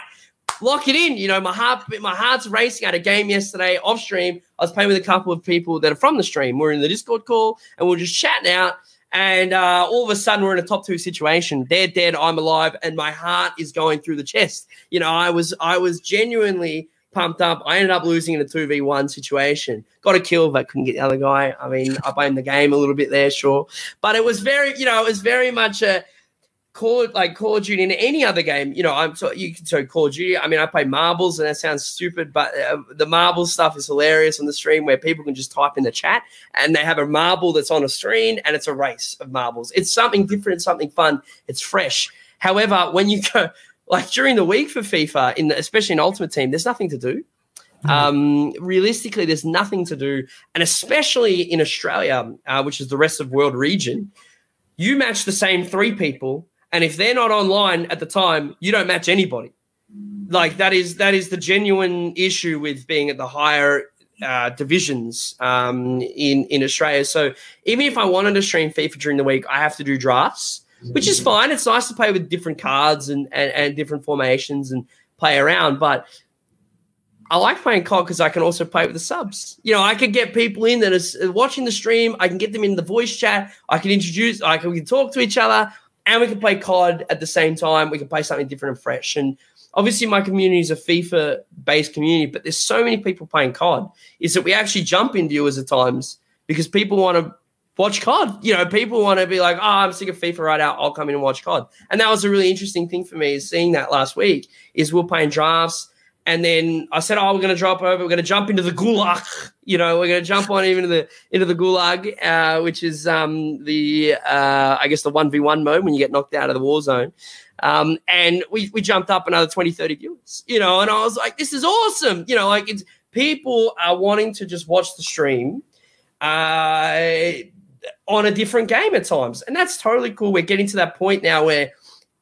lock it in. You know, my heart, my heart's racing. I had a game yesterday off stream. I was playing with a couple of people that are from the stream. We're in the Discord call and we're just chatting out. And uh, all of a sudden, we're in a top two situation. They're dead. I'm alive, and my heart is going through the chest. You know, I was, I was genuinely pumped up. I ended up losing in a two v one situation. Got a kill, but couldn't get the other guy. I mean, I blamed the game a little bit there, sure, but it was very, you know, it was very much a Call like Call of Duty in any other game, you know, I'm so you can so Call of Duty. I mean, I play marbles, and that sounds stupid, but uh, the marble stuff is hilarious on the stream where people can just type in the chat and they have a marble that's on a screen, and it's a race of marbles. It's something different, something fun. It's fresh. However, when you go like during the week for FIFA, in the, especially in Ultimate Team, there's nothing to do. Um, realistically, there's nothing to do, and especially in Australia, uh, which is the rest of world region, you match the same three people, and if they're not online at the time, you don't match anybody. Like that is that is the genuine issue with being at the higher uh, divisions um, in in Australia. So even if I wanted to stream FIFA during the week, I have to do drafts, which is fine. It's nice to play with different cards and and, and different formations and play around, but I like playing COD because I can also play with the subs. You know, I can get people in that are watching the stream. I can get them in the voice chat. I can introduce. I can we can talk to each other, and we can play COD at the same time. We can play something different and fresh. And obviously, my community is a FIFA-based community, but there's so many people playing COD. Is that we actually jump in viewers at times because people want to watch COD. You know, people want to be like, oh, I'm sick of FIFA right out. I'll come in and watch COD. And that was a really interesting thing for me is seeing that last week. Is we're playing drafts. And then I said, "Oh, we're going to drop over. We're going to jump into the gulag. You know, we're going to jump on even into the into the gulag, uh, which is um, the uh, I guess the one v one mode when you get knocked out of the war zone." Um, and we we jumped up another 20, 30 viewers. You know, and I was like, "This is awesome!" You know, like it's people are wanting to just watch the stream uh, on a different game at times, and that's totally cool. We're getting to that point now where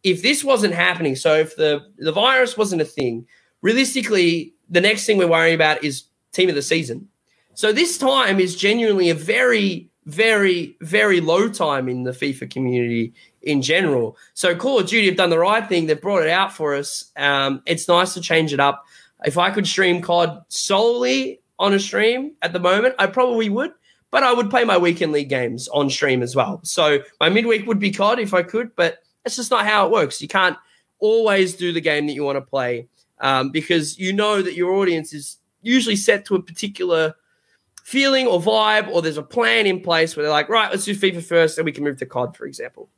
if this wasn't happening, so if the the virus wasn't a thing realistically, the next thing we're worrying about is team of the season. So this time is genuinely a very, very, very low time in the FIFA community in general. So Call of Duty have done the right thing. They've brought it out for us. Um, it's nice to change it up. If I could stream COD solely on a stream at the moment, I probably would. But I would play my weekend league games on stream as well. So my midweek would be COD if I could, but that's just not how it works. You can't always do the game that you want to play um, because you know that your audience is usually set to a particular feeling or vibe, or there's a plan in place where they're like, right, let's do FIFA first, and we can move to COD, for example.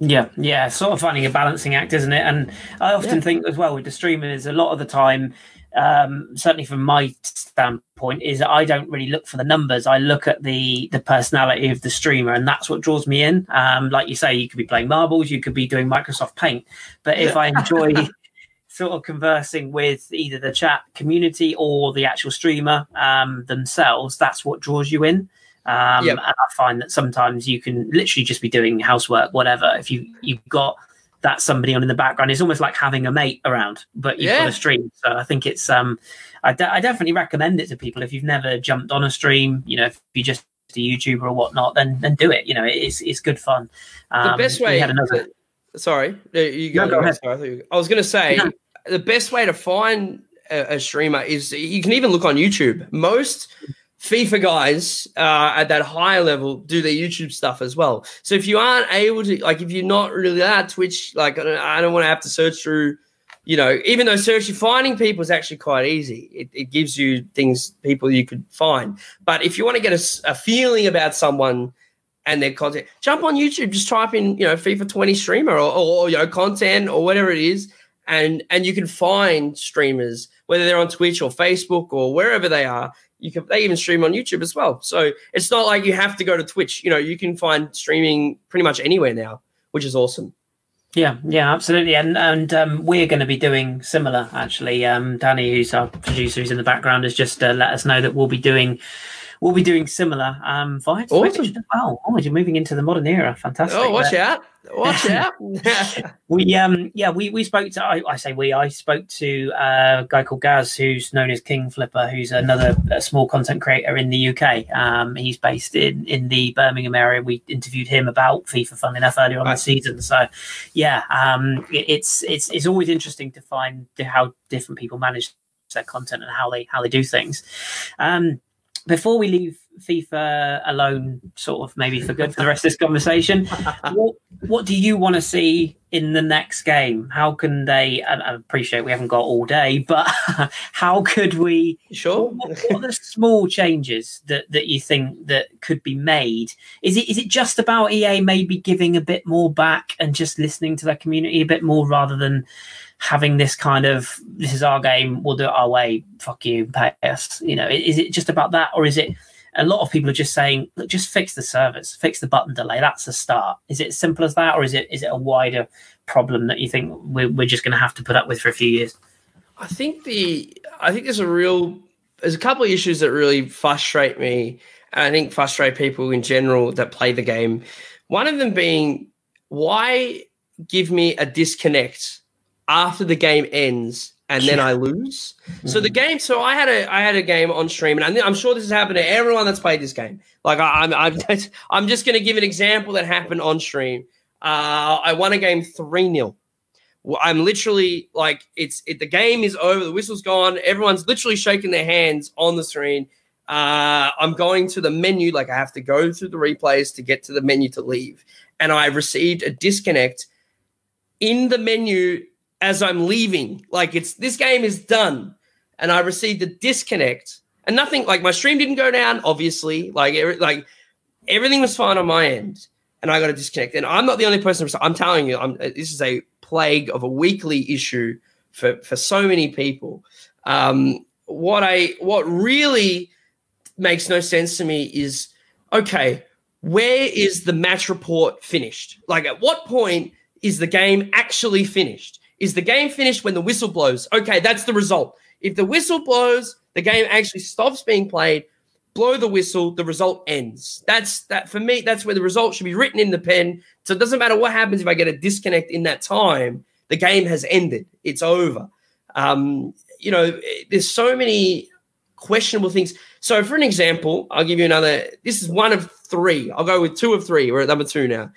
Yeah, yeah, sort of finding a balancing act, isn't it? And I often yeah. think as well with the streaming is a lot of the time, um, certainly from my standpoint, is I don't really look for the numbers. I look at the the personality of the streamer, and that's what draws me in. Um, like you say, you could be playing marbles, you could be doing Microsoft Paint, but if I enjoy sort of conversing with either the chat community or the actual streamer um, themselves, that's what draws you in. Um, yep. And I find that sometimes you can literally just be doing housework, whatever. If you you've got that somebody on in the background, it's almost like having a mate around, but you've yeah. got a stream. So I think it's um, I, de- I definitely recommend it to people if you've never jumped on a stream. You know, if you just a YouTuber or whatnot, then then do it. You know, it's it's good fun. Um, the best way. Had another. Sorry, you go. No, go ahead. Sorry, I, I was going to say the best way to find a, a, streamer is you can even look on YouTube. Most FIFA guys uh, at that higher level do their YouTube stuff as well. So if you aren't able to, like, if you're not really that Twitch, like, I don't, I don't want to have to search through, you know, even though searching finding people is actually quite easy. It, it gives you things, people you could find. But if you want to get a, a feeling about someone and their content, jump on YouTube, just type in, you know, FIFA 20 streamer or, or, or you know, content or whatever it is and and you can find streamers whether they're on Twitch or Facebook or wherever they are. You can they even stream on YouTube as well. So it's not like you have to go to Twitch. You know, you can find streaming pretty much anywhere now, which is awesome. Yeah, yeah, absolutely, and and um, we're going to be doing similar. Actually, um, Danny, who's our producer, who's in the background, has just uh, let us know that we'll be doing we'll be doing similar um, via awesome. as well. Oh, you're moving into the modern era. Fantastic. Oh, watch out. Watch out. we um yeah, we we spoke to I, I say we, I spoke to uh, a guy called Gaz who's known as King Flipper, who's another small content creator in the UK. Um he's based in in the Birmingham area. We interviewed him about FIFA fun enough earlier on right. the season. So yeah, um it, it's it's it's always interesting to find how different people manage their content and how they how they do things. Um before we leave FIFA alone, sort of maybe for good for the rest of this conversation. what, what do you want to see in the next game? How can they? I, I appreciate we haven't got all day, but how could we? Sure. What, what are the small changes that, that you think that could be made? Is it is it just about EA maybe giving a bit more back and just listening to their community a bit more rather than having this kind of this is our game, we'll do it our way, fuck you, pay us. You know, is it just about that, or is it? A lot of people are just saying, look, just fix the servers, fix the button delay. That's a start. Is it as simple as that, or is it is it a wider problem that you think we're, we're just going to have to put up with for a few years? I think the I think there's a real there's a couple of issues that really frustrate me. And I think frustrate people in general that play the game. One of them being why give me a disconnect after the game ends and then I lose. So the game. So I had a I had a game on stream, and I'm, sure this has happened to everyone that's played this game. Like I, I'm I'm I'm just going to give an example that happened on stream. Uh, I won a game three 0 I'm literally like it's it, the game is over, the whistle's gone, everyone's literally shaking their hands on the screen. Uh, I'm going to the menu, like I have to go through the replays to get to the menu to leave, and I received a disconnect in the menu as I'm leaving. Like it's this game is done, and I received a disconnect, and nothing like my stream didn't go down. Obviously, like like everything was fine on my end, and I got a disconnect. And I'm not the only person. I'm telling you, I'm this is a plague of a weekly issue for for so many people. Um, what I what really makes no sense to me is okay, where is the match report finished? Like at what point is the game actually finished? Is the game finished when the whistle blows? Okay, that's the result. If the whistle blows, the game actually stops being played. Blow the whistle, the result ends. That's that for me. That's where the result should be written in the pen. So it doesn't matter what happens if I get a disconnect in that time. The game has ended. It's over. Um, you know, there's so many questionable things. So, for an example, I'll give you another. This is one of three. I'll go with two of three. We're at number two now.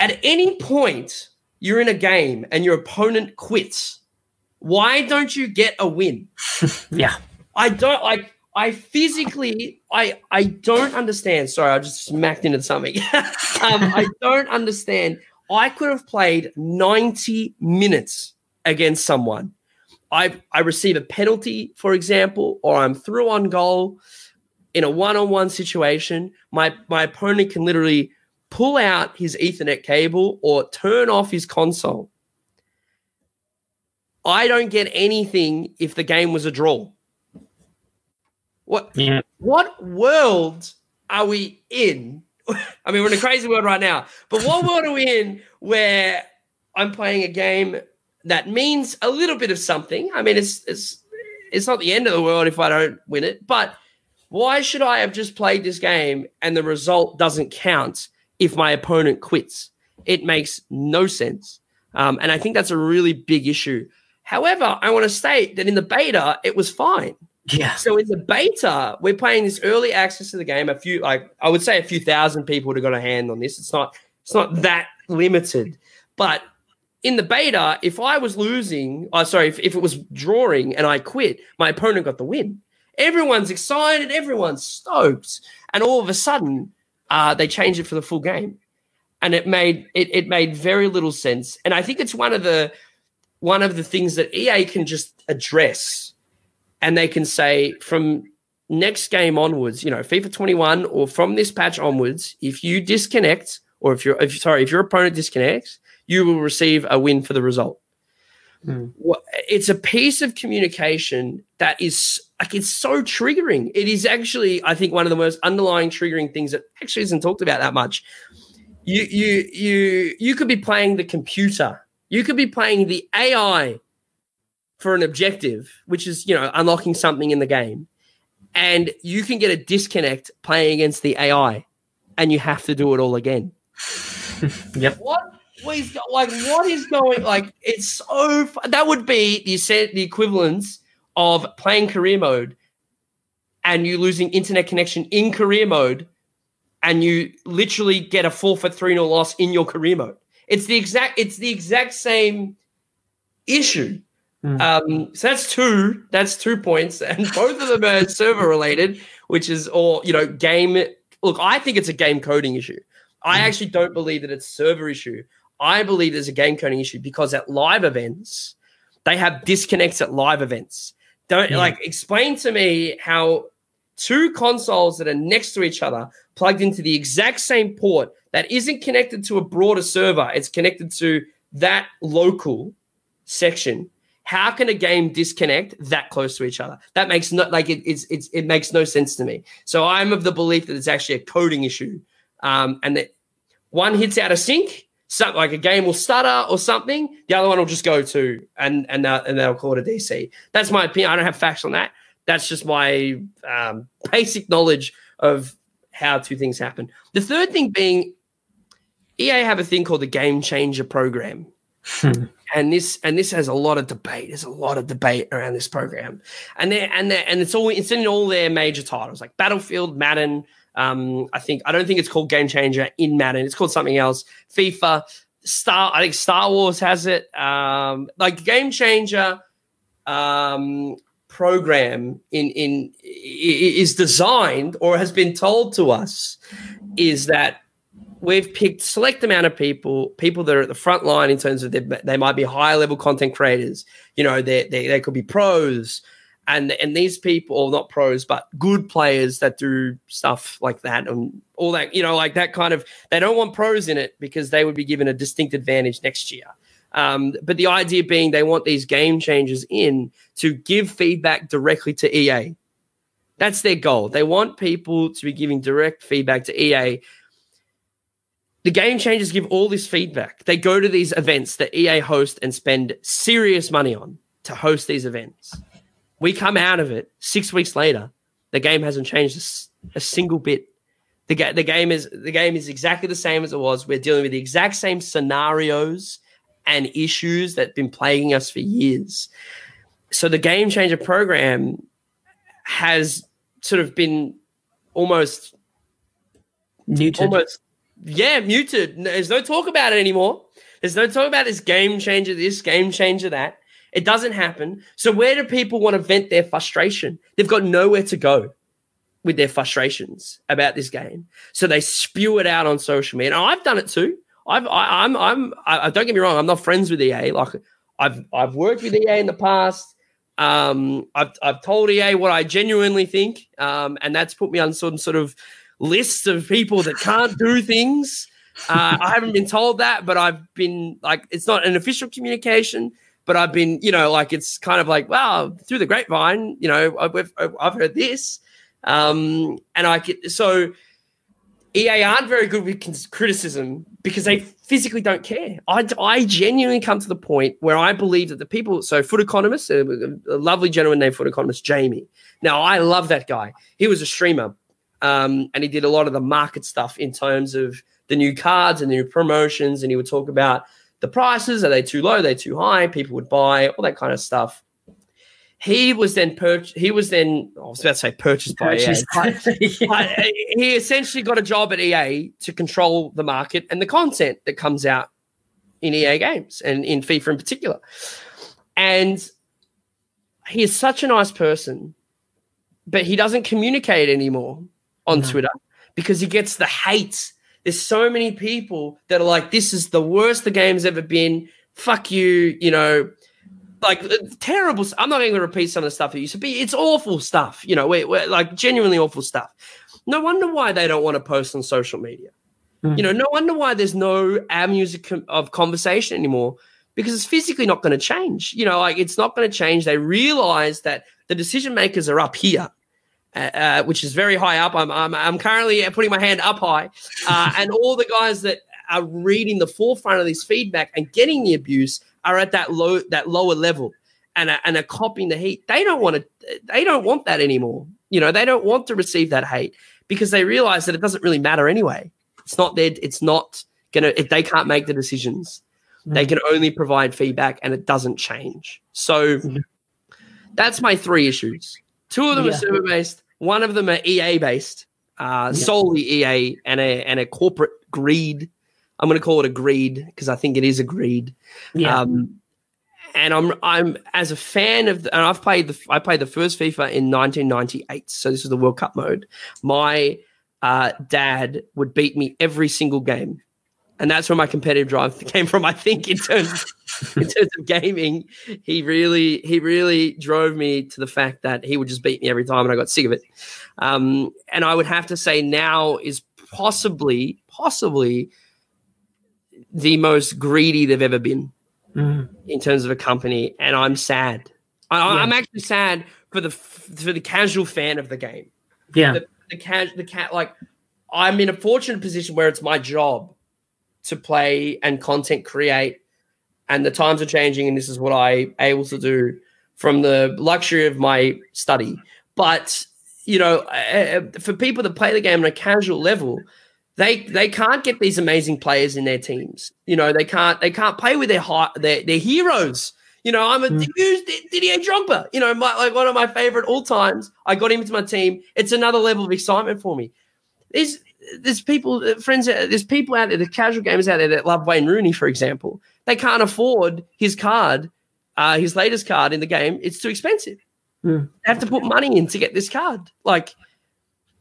At any point, you're in a game and your opponent quits. Why don't you get a win? yeah. I don't like. I physically, I I don't understand. Sorry, I just smacked into something. um, I don't understand. I could have played 90 minutes against someone. I I receive a penalty, for example, or I'm through on goal in a one-on-one situation. My my opponent can literally pull out his Ethernet cable or turn off his console. I don't get anything if the game was a draw. What Yeah. what world are we in? I mean, we're in a crazy world right now, but what world are we in where I'm playing a game that means a little bit of something? I mean, it's it's it's not the end of the world if I don't win it, but why should I have just played this game and the result doesn't count if my opponent quits? It makes no sense. Um, and I think that's a really big issue. However, I want to state that in the beta, it was fine. Yeah. So in the beta, we're playing this early access to the game. A few, like I would say, a few thousand people would have got a hand on this. It's not, it's not that limited. But in the beta, if I was losing, oh sorry, if, if it was drawing and I quit, my opponent got the win. Everyone's excited, everyone's stoked, and all of a sudden, uh, they changed it for the full game, and it made it, it made very little sense. And I think it's one of the one of the things that EA can just address and they can say from next game onwards, you know, FIFA 21 or from this patch onwards, if you disconnect or if you're if, sorry, if your opponent disconnects, you will receive a win for the result. Hmm. What- It's a piece of communication that is like it's so triggering. It is actually, I think, one of the most underlying triggering things that actually isn't talked about that much. You you you you could be playing the computer. You could be playing the AI for an objective, which is, you know, unlocking something in the game. And you can get a disconnect playing against the AI and you have to do it all again. Yep. What is go- like what is going like it's so fu- that would be the the equivalence of playing career mode and you losing internet connection in career mode and you literally get a four for 3 0 loss in your career mode. It's the exact it's the exact same issue. Hmm. Um, so that's two. That's two points, and both of them are server related. which is or you know game. Look, I think it's a game coding issue. I actually don't believe that it's server issue. I believe there's a game coding issue because at live events, they have disconnects at live events. Don't Yeah. like explain to me how two consoles that are next to each other plugged into the exact same port that isn't connected to a broader server, it's connected to that local section. How can a game disconnect that close to each other? That makes no like it, it's it's it makes no sense to me. So I'm of the belief that it's actually a coding issue, um, and that one hits out of sync, something like a game will stutter or something. The other one will just go to and and uh, and they'll call it a DC. That's my opinion. I don't have facts on that. That's just my um, basic knowledge of how two things happen. The third thing being, EA have a thing called the Game Changer program and this and this has a lot of debate. There's a lot of debate around this program, and they and they and it's all it's in all their major titles like Battlefield, Madden. Um, I think I don't think it's called Game Changer in Madden. It's called something else. FIFA, Star. I think Star Wars has it. Um, like Game Changer um, program in in is designed or has been told to us is that we've picked select amount of people, people that are at the front line in terms of they, they might be higher level content creators. You know, they, they they could be pros, and and these people, not pros, but good players that do stuff like that and all that. You know, like that kind of. They don't want pros in it because they would be given a distinct advantage next year. Um, but the idea being they want these game changers in to give feedback directly to EA. That's their goal. They want people to be giving direct feedback to EA the game changers give all this feedback. They go to these events that EA host and spend serious money on to host these events. We come out of it six weeks later. The game hasn't changed a single bit. The, ga- the game is the game is exactly the same as it was. We're dealing with the exact same scenarios and issues that have been plaguing us for years. So the game changer program has sort of been almost Neutered. almost yeah muted there's no talk about it anymore there's no talk about this game changer this game changer that it doesn't happen. So where do people want to vent their frustration? They've got nowhere to go with their frustrations about this game. So they spew it out on social media. And i've done it too. I've I, i'm i'm I, don't get me wrong i'm not friends with ea like i've i've worked with ea in the past. Um, I've, I've told EA what I genuinely think, um, and that's put me on some sort of list of people that can't do things. Uh, I haven't been told that, but I've been like, it's not an official communication, but I've been, you know, like it's kind of like, wow, through the grapevine, you know, I've, I've heard this. Um, and I get so EA aren't very good with criticism because they physically don't care. I, I genuinely come to the point where I believe that the people, so FUT Economist, a, a lovely gentleman named FUT Economist, Jamie. Now, I love that guy. He was a streamer um, and he did a lot of the market stuff in terms of the new cards and the new promotions. And he would talk about the prices. Are they too low? Are they too high? People would buy, all that kind of stuff. He was then purchased. He was then, I was about to say purchased by EA. Purchased by- But uh, he essentially got a job at EA to control the market and the content that comes out in EA games and in FIFA in particular. And he is such a nice person, but he doesn't communicate anymore on No. Twitter because he gets the hate. There's so many people that are like, this is the worst the game's ever been. Fuck you, you know, like uh, terrible. I'm not going to repeat some of the stuff that used to be. It's awful stuff, you know, we're, we're like genuinely awful stuff. No wonder why they don't want to post on social media. Mm. You know, no wonder why there's no avenues of conversation anymore because it's physically not going to change. You know, like it's not going to change. They realize that the decision makers are up here. Uh, uh, which is very high up. I'm, I'm, I'm currently putting my hand up high, uh, and all the guys that are reading the forefront of this feedback and getting the abuse are at that low, that lower level, and are, and are copying the heat. They don't want to. They don't want that anymore. You know, they don't want to receive that hate because they realize that it doesn't really matter anyway. It's not their. It's not gonna. If they can't make the decisions, they can only provide feedback, and it doesn't change. So Mhm. that's my three issues. Two of them Yeah. are server based. One of them are EA based, uh, solely EA, and a and a corporate greed. I'm going to call it a greed because I think it is a greed. yeah. Um, and I'm I'm as a fan of the, and I've played the I played the first FIFA in 1998, so this is the World Cup mode. My uh, dad would beat me every single game, and that's where my competitive drive came from. I think in terms in terms of gaming, he really he really drove me to the fact that he would just beat me every time, and I got sick of it. Um, and I would have to say now is possibly possibly the most greedy they've ever been Mm. in terms of a company, and I'm sad. I, Yeah. I'm actually sad for the for the casual fan of the game. Yeah. The, the cat, the cat, like I'm in a fortunate position where it's my job to play and content create, and the times are changing, and this is what I able to do from the luxury of my study. But you know, uh, uh, for people that play the game on a casual level, they they can't get these amazing players in their teams. You know, they can't they can't play with their high, their, their heroes. You know, I'm a Mm. Didier Drogba. You know, my, like one of my favorite all times. I got him into my team. It's another level of excitement for me. There's there's people, uh, friends, uh, there's people out there, the casual gamers out there that love Wayne Rooney, for example. They can't afford his card, uh, his latest card in the game. It's too expensive. Mm. They have to put money in to get this card. Like,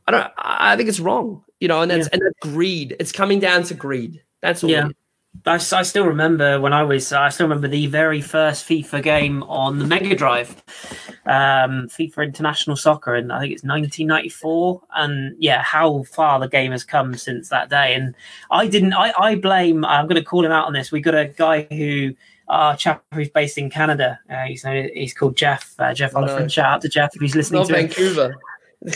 I don't. I think it's wrong. You know, and that's and that's greed. It's coming down to greed. That's all. Yeah. I, I still remember when I was I still remember the very first FIFA game on the Mega Drive, um, FIFA International Soccer, and I think it's 1994. And yeah, how far the game has come since that day. And I didn't. I, I blame. I'm going to call him out on this. We got a guy who. Our chap who's based in Canada. Uh, he's he's called Jeff. Uh, Jeff Oh, no. Oliphant. Shout out to Jeff if he's listening Not to. Vancouver.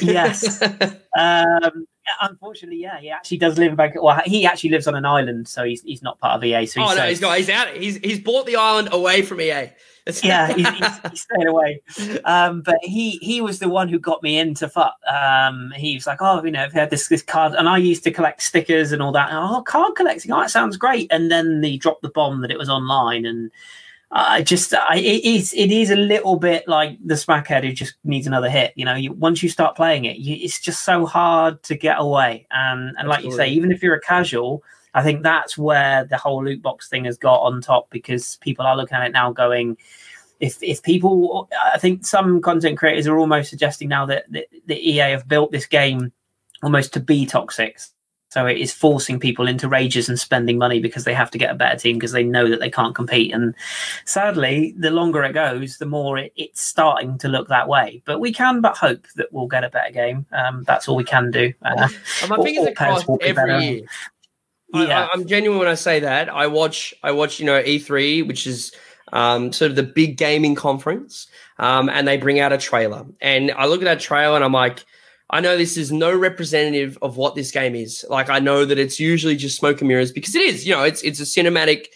Yes. Um, unfortunately, yeah, he actually does live in Vancouver. Well, he actually lives on an island, so he's he's not part of EA. So he's oh no, he's got. He's out. He's he's bought the island away from EA. Yeah, he's, he's, he's staying away. Um, but he he was the one who got me into FUT. Um, he was like, oh, you know, I've had this this card, and I used to collect stickers and all that. And, oh, card collecting, oh, that sounds great. And then they dropped the bomb that it was online, and I just, I, it is it is a little bit like the smackhead who just needs another hit. You know, you, once you start playing it, you, it's just so hard to get away. And and like you say, even if you're a casual. I think that's where the whole loot box thing has got on top because people are looking at it now going, if if people, I think some content creators are almost suggesting now that the, the EA have built this game almost to be toxic. So it is forcing people into rages and spending money because they have to get a better team because they know that they can't compete. And sadly, the longer it goes, the more it, it's starting to look that way. But we can but hope that we'll get a better game. Um, that's all we can do. Uh, And my fingers are crossed pairs will be every better. year. Yeah. I, I'm genuine when I say that. I watch, I watch, you know, E3, which is um, sort of the big gaming conference, um, and they bring out a trailer, and I look at that trailer and I'm like, I know this is no representative of what this game is. Like, I know that it's usually just smoke and mirrors because it is. You know, it's it's a cinematic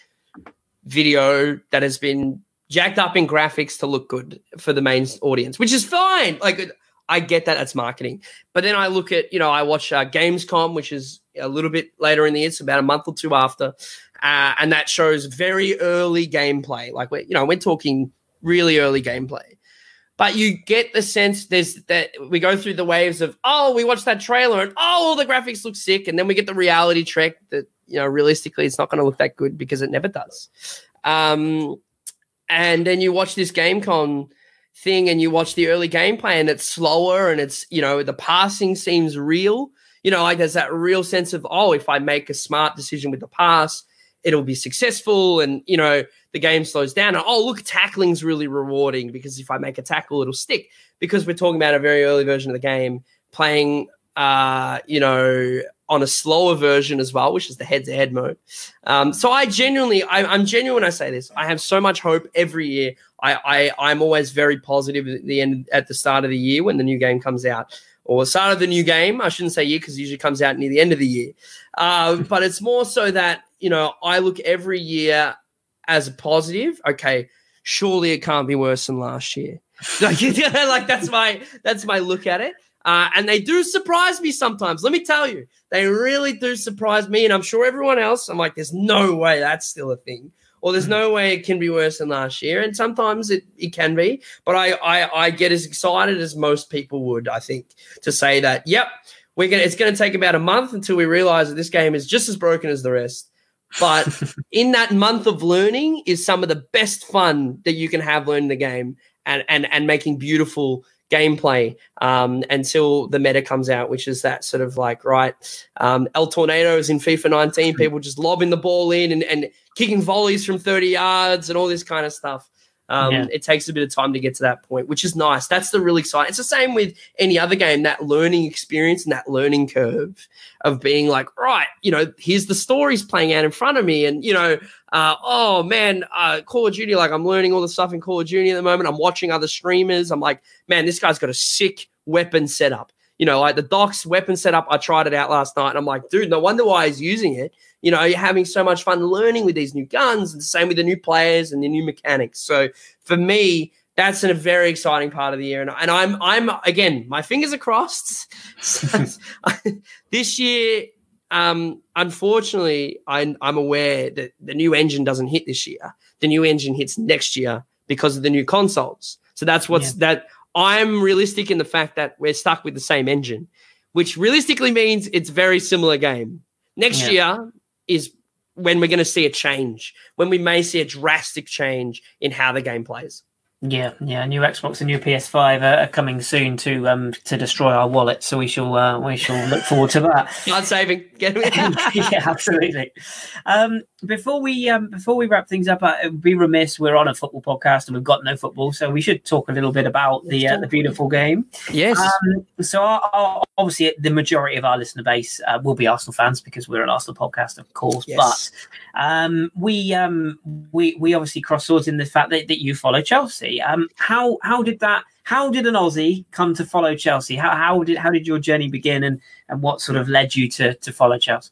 video that has been jacked up in graphics to look good for the main audience, which is fine. Like, I get that that's marketing. But then I look at, you know, I watch uh, Gamescom, which is a little bit later in the year, it's about a month or two after, uh, and that shows very early gameplay. Like we're, you know, we're talking really early gameplay. But you get the sense there's that we go through the waves of oh we watched that trailer and oh all the graphics look sick and then we get the reality check that you know realistically it's not going to look that good because it never does. Um, and then you watch this Gamescom thing and you watch the early gameplay and it's slower and it's you know the passing seems real you know like there's that real sense of oh if i make a smart decision with the pass it'll be successful and you know the game slows down. And oh look tackling's really rewarding because if i make a tackle it'll stick. Because we're talking about a very early version of the game playing uh you know on a slower version as well which is the head-to-head mode. Um so i genuinely I, i'm genuine when i say this. I have so much hope every year. I, I I'm always very positive at the end at the start of the year when the new game comes out, or the start of the new game. I shouldn't say year because it usually comes out near the end of the year. Uh, but it's more so that you know I look every year as a positive. Okay, surely it can't be worse than last year. Like, like that's my that's my look at it. Uh, and they do surprise me sometimes. Let me tell you, they really do surprise me, and I'm sure everyone else. I'm like, there's no way that's still a thing or there's no way it can be worse than last year. And sometimes it, it can be, but I, I I get as excited as most people would, I think, to say that, yep, we're gonna it's gonna take about a month until we realize that this game is just as broken as the rest. But in that month of learning is some of the best fun that you can have learning the game and and and making beautiful gameplay um, until the meta comes out, which is that sort of like right um, El Tornadoes in FIFA 19, people just lobbing the ball in and, and kicking volleys from 30 yards and all this kind of stuff. Um, Yeah. It takes a bit of time to get to that point, which is nice. That's the really exciting. It's the same with any other game. That learning experience and that learning curve of being like, right, you know, here's the stories playing out in front of me, and you know, uh, oh man, uh, Call of Duty. Like I'm learning all the stuff in Call of Duty at the moment. I'm watching other streamers. I'm like, man, this guy's got a sick weapon setup. You know, like the Doc's weapon setup. I tried it out last night, and I'm like, dude, no wonder why he's using it. You know, you're having so much fun learning with these new guns, and the same with the new players and the new mechanics. So for me, that's a very exciting part of the year, and, and I'm I'm again, my fingers are crossed. this year, um, unfortunately, I, I'm aware that the new engine doesn't hit this year. The new engine hits next year because of the new consoles. So that's what's that. I'm realistic in the fact that we're stuck with the same engine, which realistically means it's very similar game. Next Yeah. year is when we're going to see a change, when we may see a drastic change in how the game plays. Yeah, yeah. New Xbox and new PS5 are, are coming soon to um to destroy our wallet, so we shall uh, we shall look forward to that. Card saving, yeah, absolutely. Um, before we um, before we wrap things up, uh, it would be remiss. We're on a football podcast and we've got no football, so we should talk a little bit about the uh, the beautiful game. yes. Um, so, our, our, obviously, the majority of our listener base uh, will be Arsenal fans because we're an Arsenal podcast, of course. Yes. But um, we um, we we obviously cross swords in the fact that, that you follow Chelsea. Um, how how did that? How did an Aussie come to follow Chelsea? How how did how did your journey begin, and and what sort of led you to to follow Chelsea?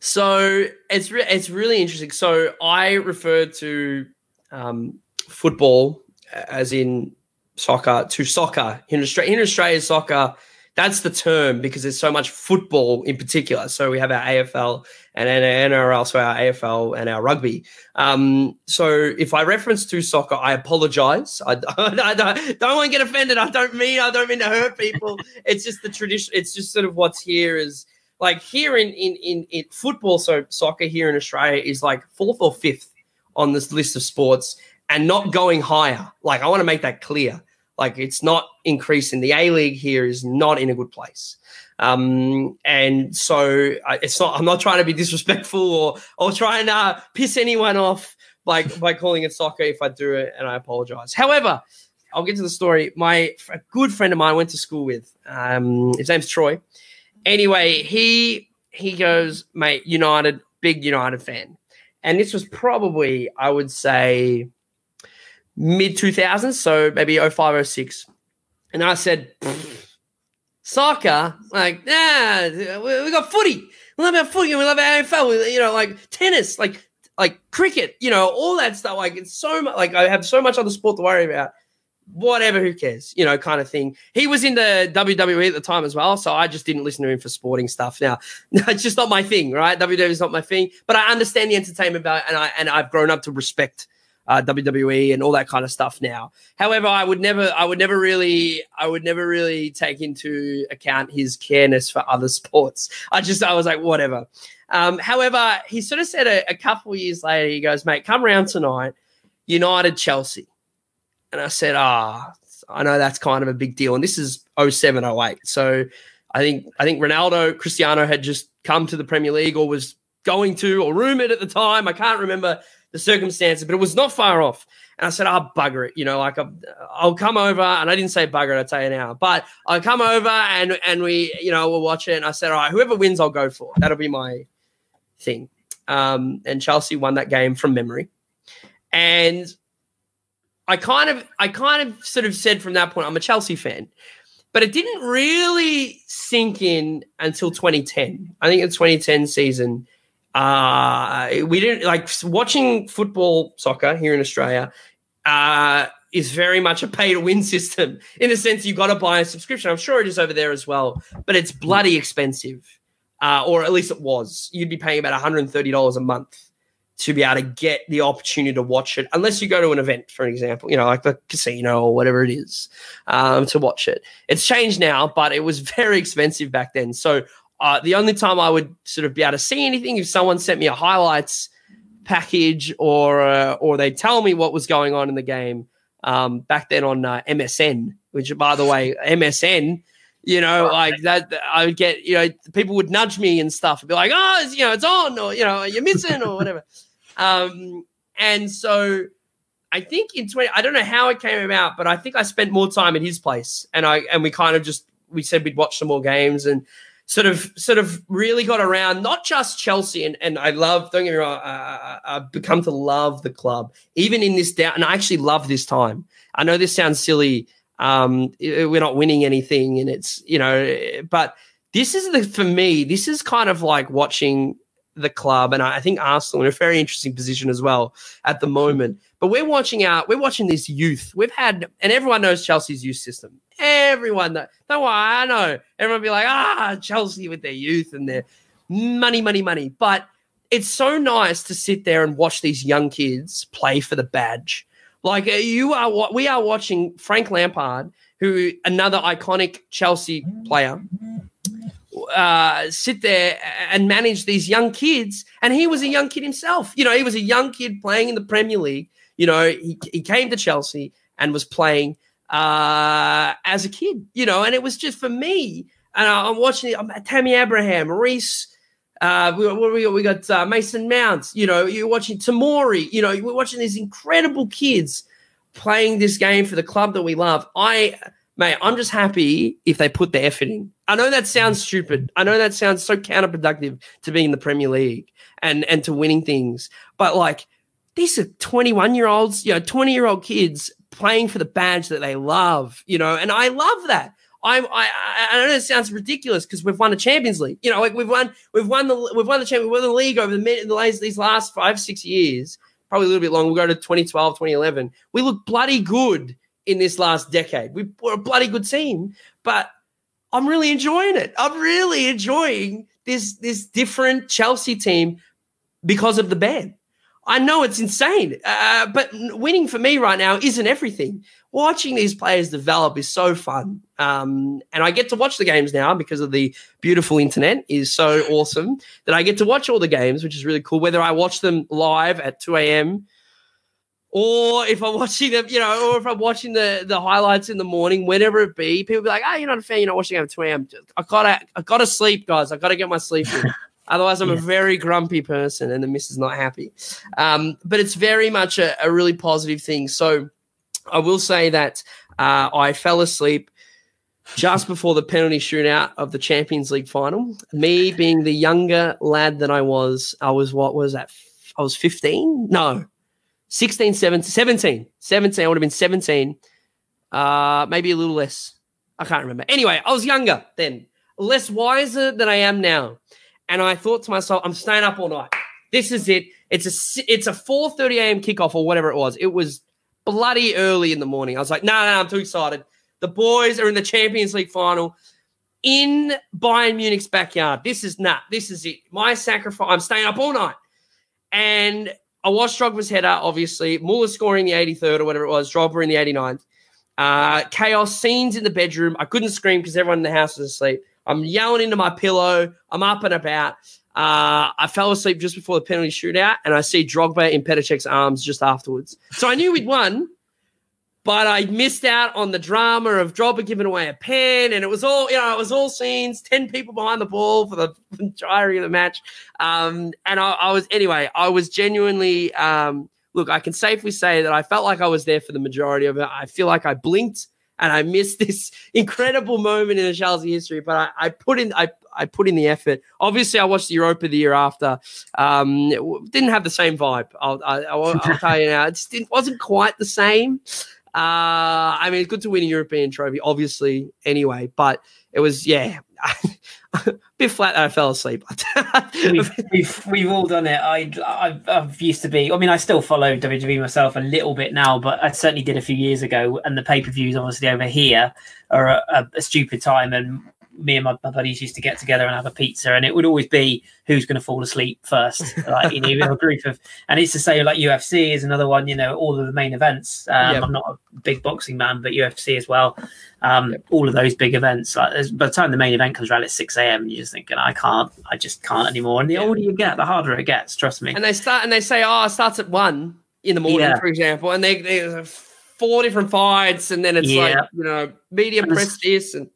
So it's re- it's really interesting. So I referred to um, football as in soccer to soccer in Australia. In Australia, soccer that's the term because there's so much football in particular. So we have our AFL and then NRL, so our AFL and our rugby. Um, so if I reference to soccer, I apologize. I, I don't, don't want to get offended. I don't mean I don't mean to hurt people. it's just the tradition. It's just sort of what's here is like here in in in, in football. So soccer here in Australia is like fourth or fifth on this list of sports and not going higher. Like I want to make that clear. Like it's not increasing. The A League here is not in a good place. Um, and so I, it's not. I'm not trying to be disrespectful or or trying to piss anyone off by by calling it soccer. If I do it, and I apologize. However, I'll get to the story. My a good friend of mine I went to school with. Um, his name's Troy. Anyway, he he goes, mate, United, big United fan, and this was probably I would say mid 2000s, so maybe 05, 06. And I said, "Pfft, soccer, like, nah, we, we got footy. We love our footy. We love our AFL. We, you know, like tennis, like like cricket, you know, all that stuff. Like it's so much. Like I have so much other sport to worry about. Whatever, who cares? You know, kind of thing. He was in the WWE at the time as well, so I just didn't listen to him for sporting stuff. Now, it's just not my thing, right? WWE is not my thing, but I understand the entertainment value, and I and I've grown up to respect uh, WWE and all that kind of stuff now. However, I would never, I would never really, I would never really take into account his careness for other sports. I just, I was like, whatever. Um, however, he sort of said a, a couple of years later, he goes, mate, come around tonight, United Chelsea. And I said, ah, I know that's kind of a big deal. And this is 07, 08. So I think, I think Ronaldo, Cristiano had just come to the Premier League or was going to or rumored at the time. I can't remember the circumstances, but it was not far off. And I said, "I'll bugger it," you know, like I'll, I'll come over, and I didn't say bugger it, I'll tell you now, but I'll come over and and we, you know, we'll watch it. And I said, "All right, whoever wins, I'll go for." That'll be my thing. Um, and Chelsea won that game from memory, and I kind of, I kind of sort of said from that point, I'm a Chelsea fan. But it didn't really sink in until 2010. I think the 2010 season, uh, we didn't like watching football soccer here in Australia uh, is very much a pay to win system in the sense you've got to buy a subscription. I'm sure it is over there as well, but it's bloody expensive, uh, or at least it was. You'd be paying about $130 a month to be able to get the opportunity to watch it, unless you go to an event, for example, you know, like the casino or whatever it is, um, to watch it. It's changed now, but it was very expensive back then. So uh, the only time I would sort of be able to see anything if someone sent me a highlights package or uh, or they tell me what was going on in the game. Um, back then on uh, MSN, which by the way, MSN, you know, like that, I would get, you know, people would nudge me and stuff and be like, oh, it's, you know, it's on, or you know, you're missing, or whatever. Um, and so I think in 20, I don't know how it came about, but I think I spent more time at his place, and I and we kind of just we said we'd watch some more games and sort of sort of really got around not just Chelsea and, and I love don't get me wrong I, I, have become to love the club even in this down and I actually love this time I know this sounds silly um we're not winning anything and it's you know but this is the for me this is kind of like watching the club, and I think Arsenal in a very interesting position as well at the moment. But we're watching out. We're watching this youth. We've had, and everyone knows Chelsea's youth system. Everyone don't worry, I know. Everyone be like, ah, Chelsea with their youth and their money, money, money. But it's so nice to sit there and watch these young kids play for the badge. Like uh, you are, we are watching Frank Lampard, who another iconic Chelsea player uh, sit there and manage these young kids. And he was a young kid himself. You know, he was a young kid playing in the Premier League. You know, he, he came to Chelsea and was playing uh, as a kid, you know, and it was just for me. And I'm watching I'm, Tammy Abraham, Reece. Uh, we, we, we got uh, Mason Mounts, you know, you're watching Tomori, you know, we're watching these incredible kids playing this game for the club that we love. I mate, I'm just happy if they put the effort in. I know that sounds stupid. I know that sounds so counterproductive to being in the Premier League and and to winning things. But like these are 21 year olds, you know, 20 year old kids playing for the badge that they love, you know, and I love that. I I I know it sounds ridiculous because we've won a Champions League. You know, like we've won we've won the we've won the champion we've won the league over the, the last, these last five six years, probably a little bit longer. We'll go to 2012, 2011. We look bloody good in this last decade. We were a bloody good team, but I'm really enjoying it. I'm really enjoying this this different Chelsea team because of the ban. I know it's insane, uh, but winning for me right now isn't everything. Watching these players develop is so fun, um, and I get to watch the games now because of the beautiful internet is so awesome that I get to watch all the games, which is really cool. Whether I watch them live at 2 a.m or if I'm watching them, you know, or if I'm watching the the highlights in the morning, whenever it be, people be like, "Oh, you're not a fan. You're not watching at 2 a.m." I gotta, I gotta sleep, guys. I gotta get my sleep in. Otherwise, I'm yeah. a very grumpy person, and the missus not happy. Um, but it's very much a, a, really positive thing. So, I will say that uh, I fell asleep just before the penalty shootout of the Champions League final. Me being the younger lad that I was, I was what was that? I was 15. No, 16, 17, 17, 17. I would have been 17. Uh, maybe a little less. I can't remember. Anyway, I was younger then, less wiser than I am now. And I thought to myself, I'm staying up all night. This is it. It's a it's a 4:30 a.m. kickoff or whatever it was. It was bloody early in the morning. I was like, no, nah, no, nah, I'm too excited. The boys are in the Champions League final in Bayern Munich's backyard. This is nut. This is it. My sacrifice. I'm staying up all night. And I watched Drogba's header, obviously. Muller scoring the 83rd or whatever it was, Drogba in the 89th. Uh, chaos scenes in the bedroom. I couldn't scream because everyone in the house was asleep. I'm yelling into my pillow. I'm up and about. Uh, I fell asleep just before the penalty shootout, and I see Drogba in Petr Cech's arms just afterwards. So I knew we'd won, but I missed out on the drama of Drogba giving away a pen, and it was all you know, it was all scenes, ten people behind the ball for the entirety of the match. Um, and I, I, was anyway, I was genuinely um, look. I can safely say that I felt like I was there for the majority of it. I feel like I blinked and I missed this incredible moment in the Chelsea history, but I, I put in I I put in the effort. Obviously, I watched the Europa the year after. Um, didn't have the same vibe. I'll, I, will tell you now, it just wasn't quite the same. Uh, I mean, it's good to win a European trophy, obviously, anyway, but it was, yeah, a bit flat that I fell asleep. we've, we've, we've, all done it. I, I've, I've, used to be, I mean, I still follow WWE myself a little bit now, but I certainly did a few years ago. And the pay per views, obviously, over here are a, a stupid time. And me and my, my buddies used to get together and have a pizza, and it would always be who's going to fall asleep first. Like you know, a group of, and it's to say like UFC is another one. You know, all of the main events. Um, Yep. I'm not a big boxing man, but UFC as well. Um, All of those big events. Like by the time the main event comes around at six a.m., you're just thinking, I can't, I just can't anymore. And the Yeah. older you get, the harder it gets. Trust me. And they start and they say, oh, it starts at one in the morning, Yeah. for example, and they there's four different fights, and then it's like you know media And press this and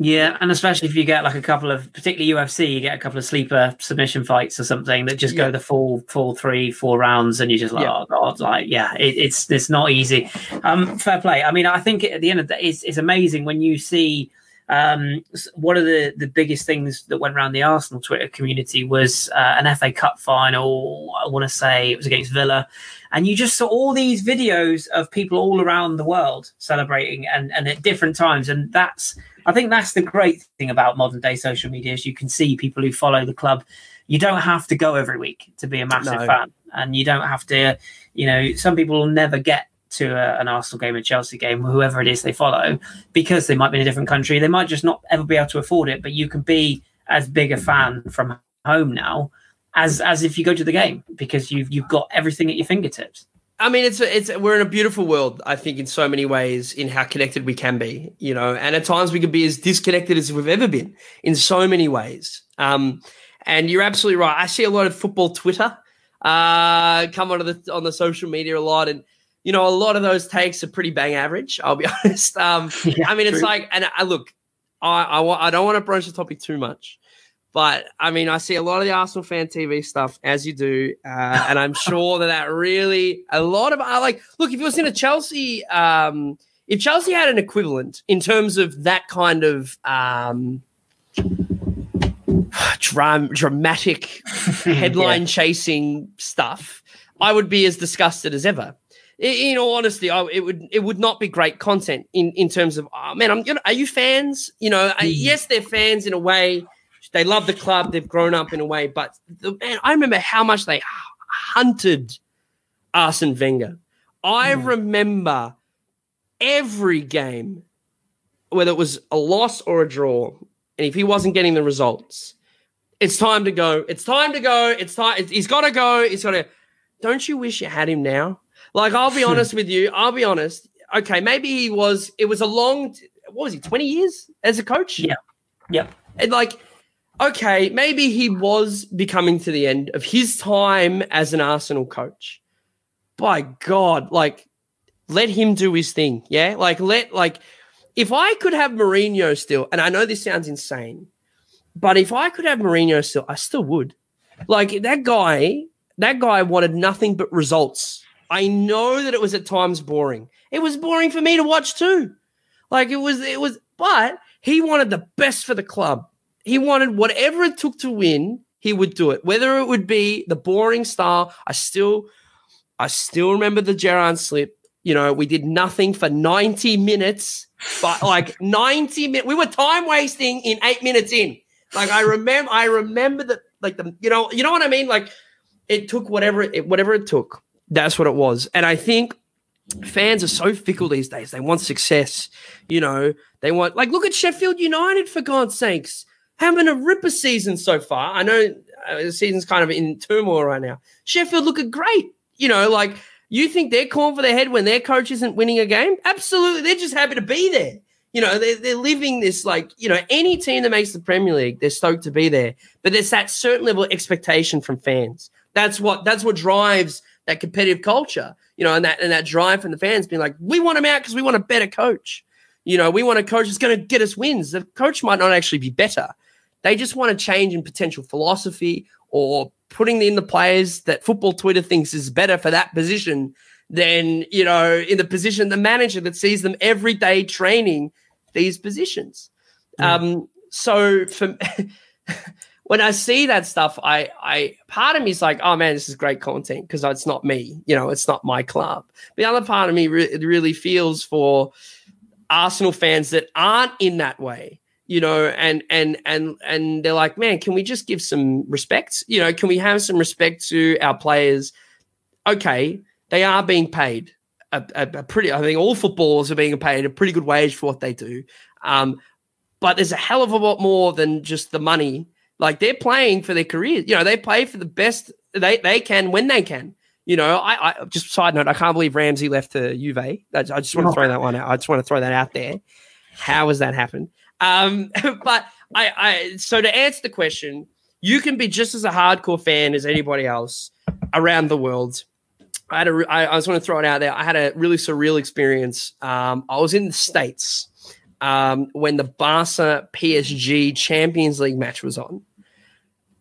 Yeah, and especially if you get like a couple of, particularly UFC, you get a couple of sleeper submission fights or something that just Yeah. go the full, full three, four rounds, and you're just like, Yeah. oh god, like yeah, it, it's it's not easy. Um, fair play. I mean, I think at the end of the day, it's, it's amazing when you see. Um, one of the the biggest things that went around the Arsenal Twitter community was uh, an FA Cup final. I want to say it was against Villa, and you just saw all these videos of people all around the world celebrating and and at different times, and that's I think that's the great thing about modern day social media is you can see people who follow the club. You don't have to go every week to be a massive No. fan, and you don't have to. You know, some people will never get to a, an Arsenal game, a Chelsea game, whoever it is they follow, because they might be in a different country. They might just not ever be able to afford it. But you can be as big a fan from home now as as if you go to the game because you've you've got everything at your fingertips. I mean, it's it's we're in a beautiful world. I think in so many ways, in how connected we can be, you know, and at times we can be as disconnected as we've ever been in so many ways. Um, and you're absolutely right. I see a lot of football Twitter uh, come onto the on the social media a lot, and you know, a lot of those takes are pretty bang average. I'll be honest. Um, Yeah, I mean, it's like, and I look, I I, I don't want to broach the topic too much, but I mean, I see a lot of the Arsenal fan TV stuff as you do, uh, and I'm sure that that really a lot of I like. Look, if it was in a Chelsea, um, if Chelsea had an equivalent in terms of that kind of um, dram- dramatic headline chasing stuff, I would be as disgusted as ever. I- In all honesty, I, it would it would not be great content in in terms of oh, man. I'm gonna. Are you fans? You know, uh, yes, they're fans in a way. They love the club. They've grown up in a way, but the, man, I remember how much they hunted Arsene Wenger. I mm. remember every game, whether it was a loss or a draw, and if he wasn't getting the results, it's time to go. It's time to go. It's time. He's got to go. He's got to. Don't you wish you had him now? Like, I'll be hmm. honest with you. I'll be honest. Okay, maybe he was. It was a long. What was he? Twenty years as a coach. Yeah. Yep. And like, okay, maybe he was becoming to the end of his time as an Arsenal coach. By God, like, let him do his thing. Yeah. Like, let, like, if I could have Mourinho still, and I know this sounds insane, but if I could have Mourinho still, I still would. Like, that guy, that guy wanted nothing but results. I know that it was at times boring. It was boring for me to watch too. Like, it was, it was, but he wanted the best for the club. He wanted whatever it took to win, he would do it. Whether it would be the boring style, I still, I still remember the Gerrard slip. You know, we did nothing for 90 minutes, but like 90 minutes, we were time wasting in eight minutes in. Like I remember, I remember that, like the, you know, you know what I mean? Like it took whatever it, whatever it took. That's what it was. And I think fans are so fickle these days. They want success. You know, they want like look at Sheffield United for God's sakes, having a ripper season so far. I know uh, the season's kind of in turmoil right now. Sheffield look great. You know, like you think they're calling for their head when their coach isn't winning a game? Absolutely, they're just happy to be there. You know, they're, they're living this like, you know, any team that makes the Premier League, they're stoked to be there. But there's that certain level of expectation from fans. That's what that's what drives that competitive culture, you know, and that and that drive from the fans being like, we want him out because we want a better coach. You know, we want a coach that's going to get us wins. The coach might not actually be better. They just want to change in potential philosophy or putting in the players that football Twitter thinks is better for that position than, you know, in the position the manager that sees them every day training these positions. Um, so for when I see that stuff, I, I, part of me is like, oh man, this is great content because it's not me, you know, it's not my club. The other part of me re- really feels for Arsenal fans that aren't in that way, you know, and and and and they're like, man, can we just give some respect? You know, can we have some respect to our players? Okay, they are being paid a, a, a pretty. I think all footballers are being paid a pretty good wage for what they do. Um, but there's a hell of a lot more than just the money. Like they're playing for their careers. You know, they play for the best they they can when they can. You know, I, I just side note, I can't believe Ramsey left to Juve. I just want to throw that one out. I just want to throw that out there. How has that happened? Um, but I, I so to answer the question, you can be just as a hardcore fan as anybody else around the world. I had a, I, I just want to throw it out there. I had a really surreal experience. Um, I was in the States um, when the Barca PSG Champions League match was on.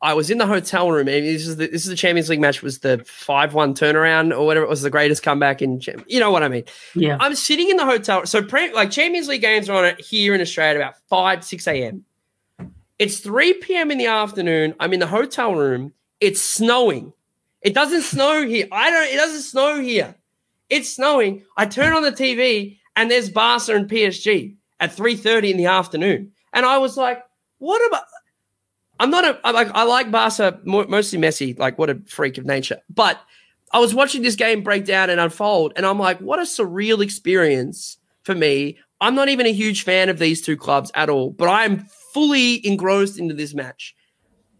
I was in the hotel room. And this is the, this is the Champions League match. Was the five one turnaround or whatever? It was the greatest comeback in. You know what I mean? Yeah. I'm sitting in the hotel. So pre- like Champions League games are on it here in Australia about five six a.m. It's three p.m. in the afternoon. I'm in the hotel room. It's snowing. It doesn't snow here. I don't. It doesn't snow here. It's snowing. I turn on the TV and there's Barca and PSG at three thirty in the afternoon, and I was like, "What about?" I'm not like I like Barca mo- mostly Messi, like what a freak of nature. But I was watching this game break down and unfold, and I'm like, what a surreal experience for me. I'm not even a huge fan of these two clubs at all, but I'm fully engrossed into this match.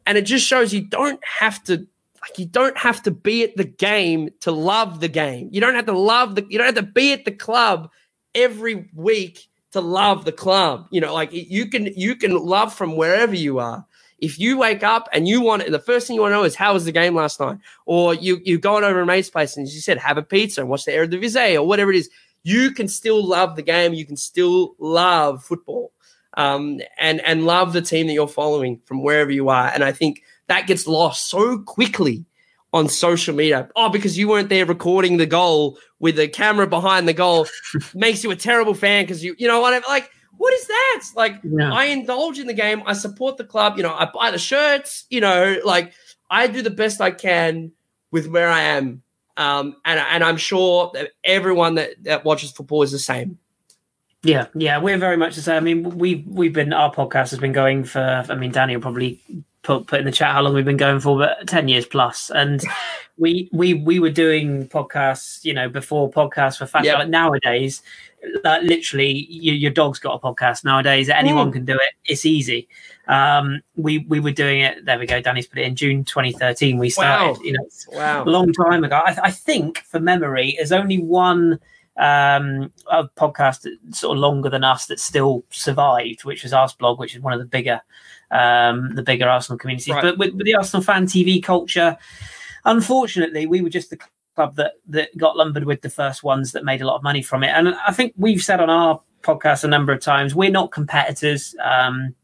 And it just shows you don't have to like you don't have to be at the game to love the game. You don't have to love the you don't have to be at the club every week to love the club. You know, like you can you can love from wherever you are. If you wake up and you want the first thing you want to know is how was the game last night, or you you going over a mate's place and as you said have a pizza and watch the Eredivisie or whatever it is, you can still love the game. You can still love football, um, and and love the team that you're following from wherever you are. And I think that gets lost so quickly on social media. Oh, because you weren't there recording the goal with the camera behind the goal makes you a terrible fan because you you know what I like what is that? Like Yeah. I indulge in the game, I support the club, you know, I buy the shirts, you know, like I do the best I can with where I am. Um, and and I'm sure that everyone that, that watches football is the same. Yeah, yeah, we're very much the same. I mean, we've we've been our podcast has been going for. I mean, Danny will probably put put in the chat how long we've been going for, but ten years plus. And we we we were doing podcasts, you know, before podcasts for fans. Yep. Like nowadays, like literally, you, your dog's got a podcast nowadays. Anyone Mm. can do it. It's easy. Um, we we were doing it. There we go. Danny's put it in June 2013. We started. Wow. You know, a Wow. long time ago. I, I think, for memory, there's only one um, a podcast sort of longer than us that still survived, which was Arseblog, which is one of the bigger, um, the bigger Arsenal communities. Right. But with, with the Arsenal fan TV culture, unfortunately, we were just the club that that got lumbered with the first ones that made a lot of money from it. And I think we've said on our podcast a number of times we're not competitors. Um,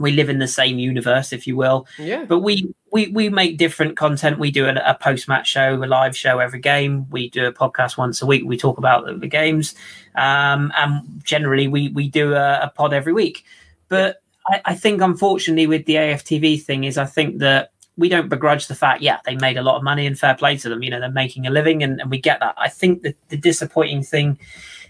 we live in the same universe, if you will Yeah. but we we we make different content. We do a, a post match show, a live show every game. We do a podcast once a week. We talk about the, the games, um, and generally we we do a, a pod every week. But I, I think unfortunately with the AFTV thing is I think that we don't begrudge the fact, yeah, they made a lot of money and fair play to them. You know, they're making a living and, and we get that. I think that the disappointing thing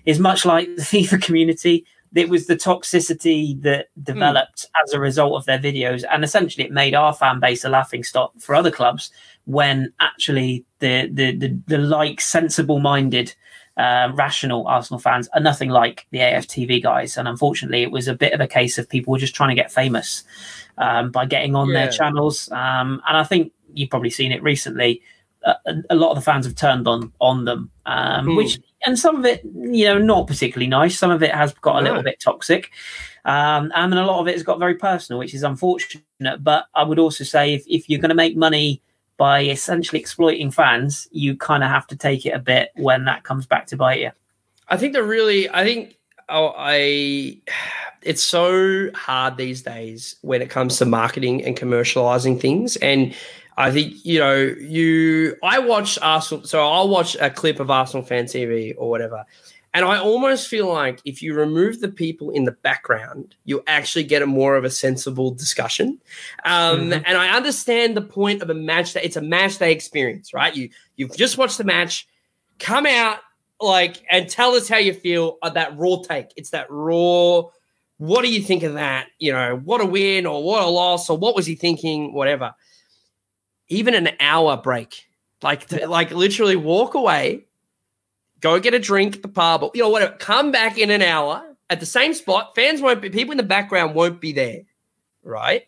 is much like the FIFA community. It was the toxicity that developed hmm. as a result of their videos, and essentially it made our fan base a laughing stock for other clubs. When actually the the the, the like sensible minded, uh, rational Arsenal fans are nothing like the AFTV guys, and unfortunately, it was a bit of a case of people were just trying to get famous um, by getting on Yeah. their channels, um, and I think you've probably seen it recently. A, a lot of the fans have turned on on them, um, Hmm. which and some of it, you know, not particularly nice. Some of it has got a little bit toxic, um, and then a lot of it has got very personal, which is unfortunate. But I would also say if, if you're going to make money by essentially exploiting fans, you kind of have to take it a bit when that comes back to bite you. I think the really, I think oh, I, it's so hard these days when it comes to marketing and commercializing things. And I think, you know, you, I watch Arsenal, so I'll watch a clip of Arsenal fan TV or whatever. And I almost feel like if you remove the people in the background, you actually get a more of a sensible discussion. Um, Mhm. And I understand the point of a match that it's a match day experience, right? You you've just watched the match, come out like and tell us how you feel of that raw take. It's that raw. What do you think of that? You know, what a win or what a loss or what was he thinking? Whatever. Even an hour break, like to, like literally walk away, go get a drink at the pub, or, you know, whatever. Come back in an hour at the same spot. Fans won't be, people in the background won't be there, right?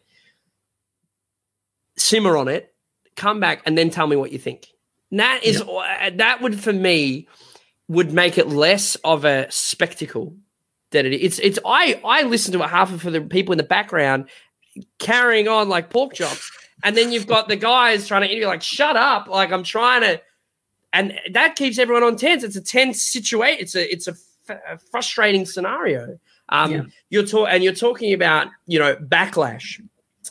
Simmer on it, come back, and then tell me what you think. And that is uh, that would for me would make it less of a spectacle than it is. It's it's I I listen to a half of for the people in the background carrying on like pork chops, and then you've got the guys trying to interview like shut up, like I'm trying to, and that keeps everyone on tense. It's a tense situation. It's a it's a, f- a frustrating scenario. Um, Yeah. you're talking and you're talking about you know backlash.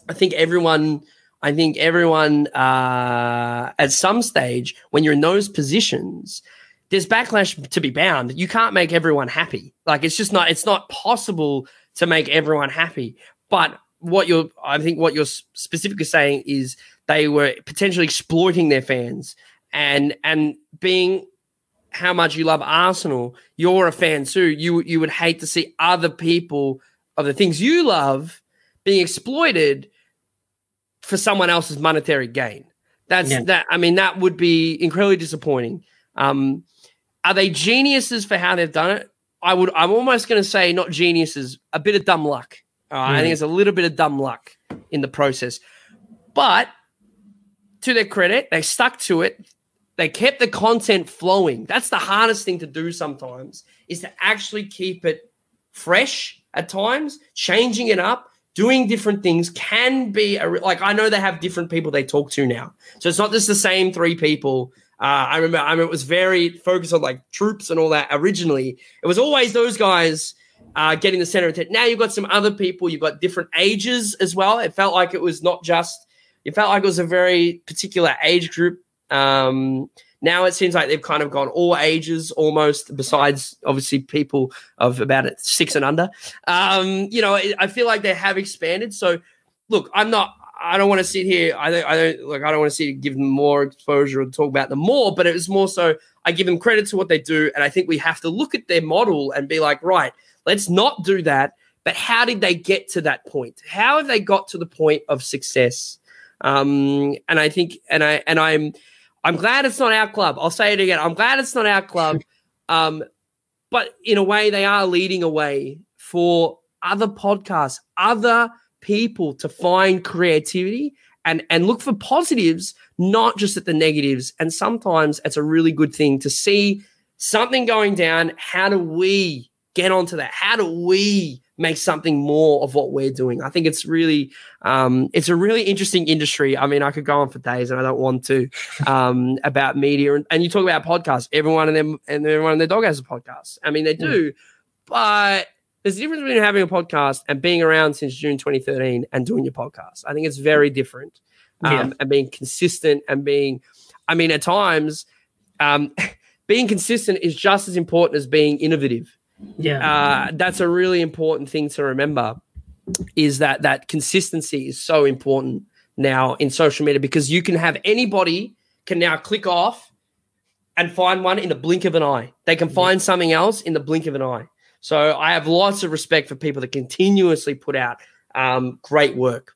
I think everyone. I think everyone uh, at some stage when you're in those positions, there's backlash to be bound. You can't make everyone happy. Like it's just not. It's not possible to make everyone happy. But what you're, I think, what you're specifically saying is they were potentially exploiting their fans and and being how much you love Arsenal. You're a fan too. You you would hate to see other people of the things you love being exploited for someone else's monetary gain. That's Yeah. that. I mean, that would be incredibly disappointing. Um, are they geniuses for how they've done it? I would. I'm almost going to say not geniuses. A bit of dumb luck. Uh, I think it's a little bit of dumb luck in the process, but to their credit, they stuck to it. They kept the content flowing. That's the hardest thing to do sometimes is to actually keep it fresh at times, changing it up, doing different things can be a, like I know they have different people they talk to now. So it's not just the same three people. Uh, I remember I remember it was very focused on like Troopz and all that originally. It was always those guys uh, getting the center of attention. Now you've got some other people, you've got different ages as well. It felt like it was not just it felt like it was a very particular age group. Um, now it seems like they've kind of gone all ages almost, besides obviously people of about six and under. Um, you know, I feel like they have expanded. So, look, I'm not. I don't want to sit here. I don't. I don't like. I don't want to sit give them more exposure or talk about them more. But it was more so. I give them credit to what they do, and I think we have to look at their model and be like, right, let's not do that. But how did they get to that point? How have they got to the point of success? Um, and I think, and I, and I'm, I'm glad it's not our club. I'll say it again. I'm glad it's not our club. Um, but in a way, they are leading a way for other podcasts, other people to find creativity and and look for positives, not just at the negatives. And sometimes it's a really good thing to see something going down. How do we get onto that? How do we make something more of what we're doing? I think it's really um, it's a really interesting industry. I mean, I could go on for days, and I don't want to um, about media. And, and you talk about podcasts. Everyone and them and everyone and their dog has a podcast. I mean, they do, but there's a difference between having a podcast and being around since June 2013 and doing your podcast. I think it's very different. Um, Yeah. and being consistent and being, I mean, at times, um, being consistent is just as important as being innovative Yeah. uh, that's a really important thing to remember is that that consistency is so important now in social media because you can have anybody can now click off and find one in the blink of an eye. They can find something else in the blink of an eye. So i have lots of respect for people that continuously put out um, great work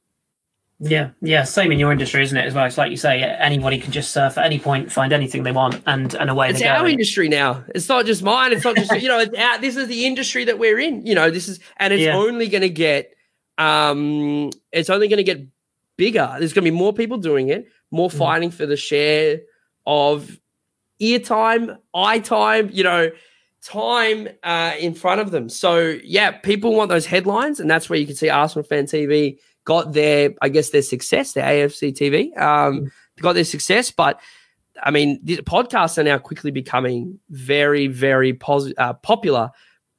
Yeah, yeah, same in your industry, isn't it? As well, it's like you say, anybody can just surf at any point, find anything they want, and and away it's they go. our industry now. It's not just mine. It's not just you know. It's our, this is the industry that we're in. You know, this is and it's Yeah. only going to get. Um, it's only going to get bigger. There's going to be more people doing it, more Mm. fighting for the share of ear time, eye time. You know, time uh, in front of them. So yeah, people want those headlines, and that's where you can see Arsenal Fan TV got their, I guess, their success, their AFC TV, um, got their success. But I mean, the podcasts are now quickly becoming very, very pos- uh, popular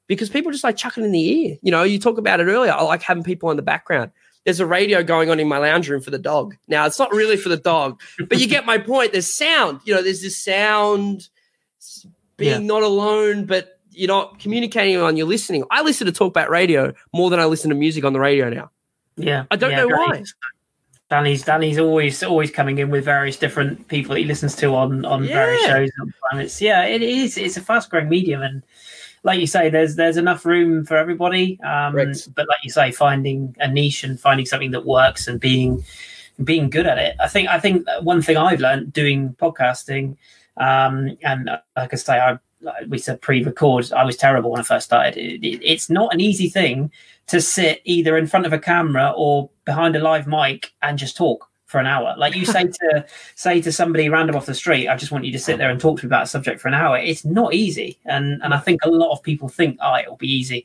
because people just like chucking in the ear. You know, you talk about it earlier. I like having people in the background. There's a radio going on in my lounge room for the dog. Now, it's not really for the dog, but you get my point. There's sound. You know, there's this sound being not alone, but you're not communicating on. You're listening. I listen to talkback radio more than I listen to music on the radio now. Yeah, I don't yeah, know great. why. Danny's Danny's always always coming in with various different people that he listens to on on various shows and planets. Yeah, it is. It's a fast growing medium, and like you say, there's there's enough room for everybody. Um, Correct. but like you say, finding a niche and finding something that works and being being good at it. I think I think one thing I've learned doing podcasting, um, and like I say, I we said pre-record, I was terrible when I first started. It, it, it's not an easy thing to sit either in front of a camera or behind a live mic and just talk for an hour. Like you say to say to somebody random off the street, I just want you to sit there and talk to me about a subject for an hour. It's not easy, and and I think a lot of people think, oh, it'll be easy.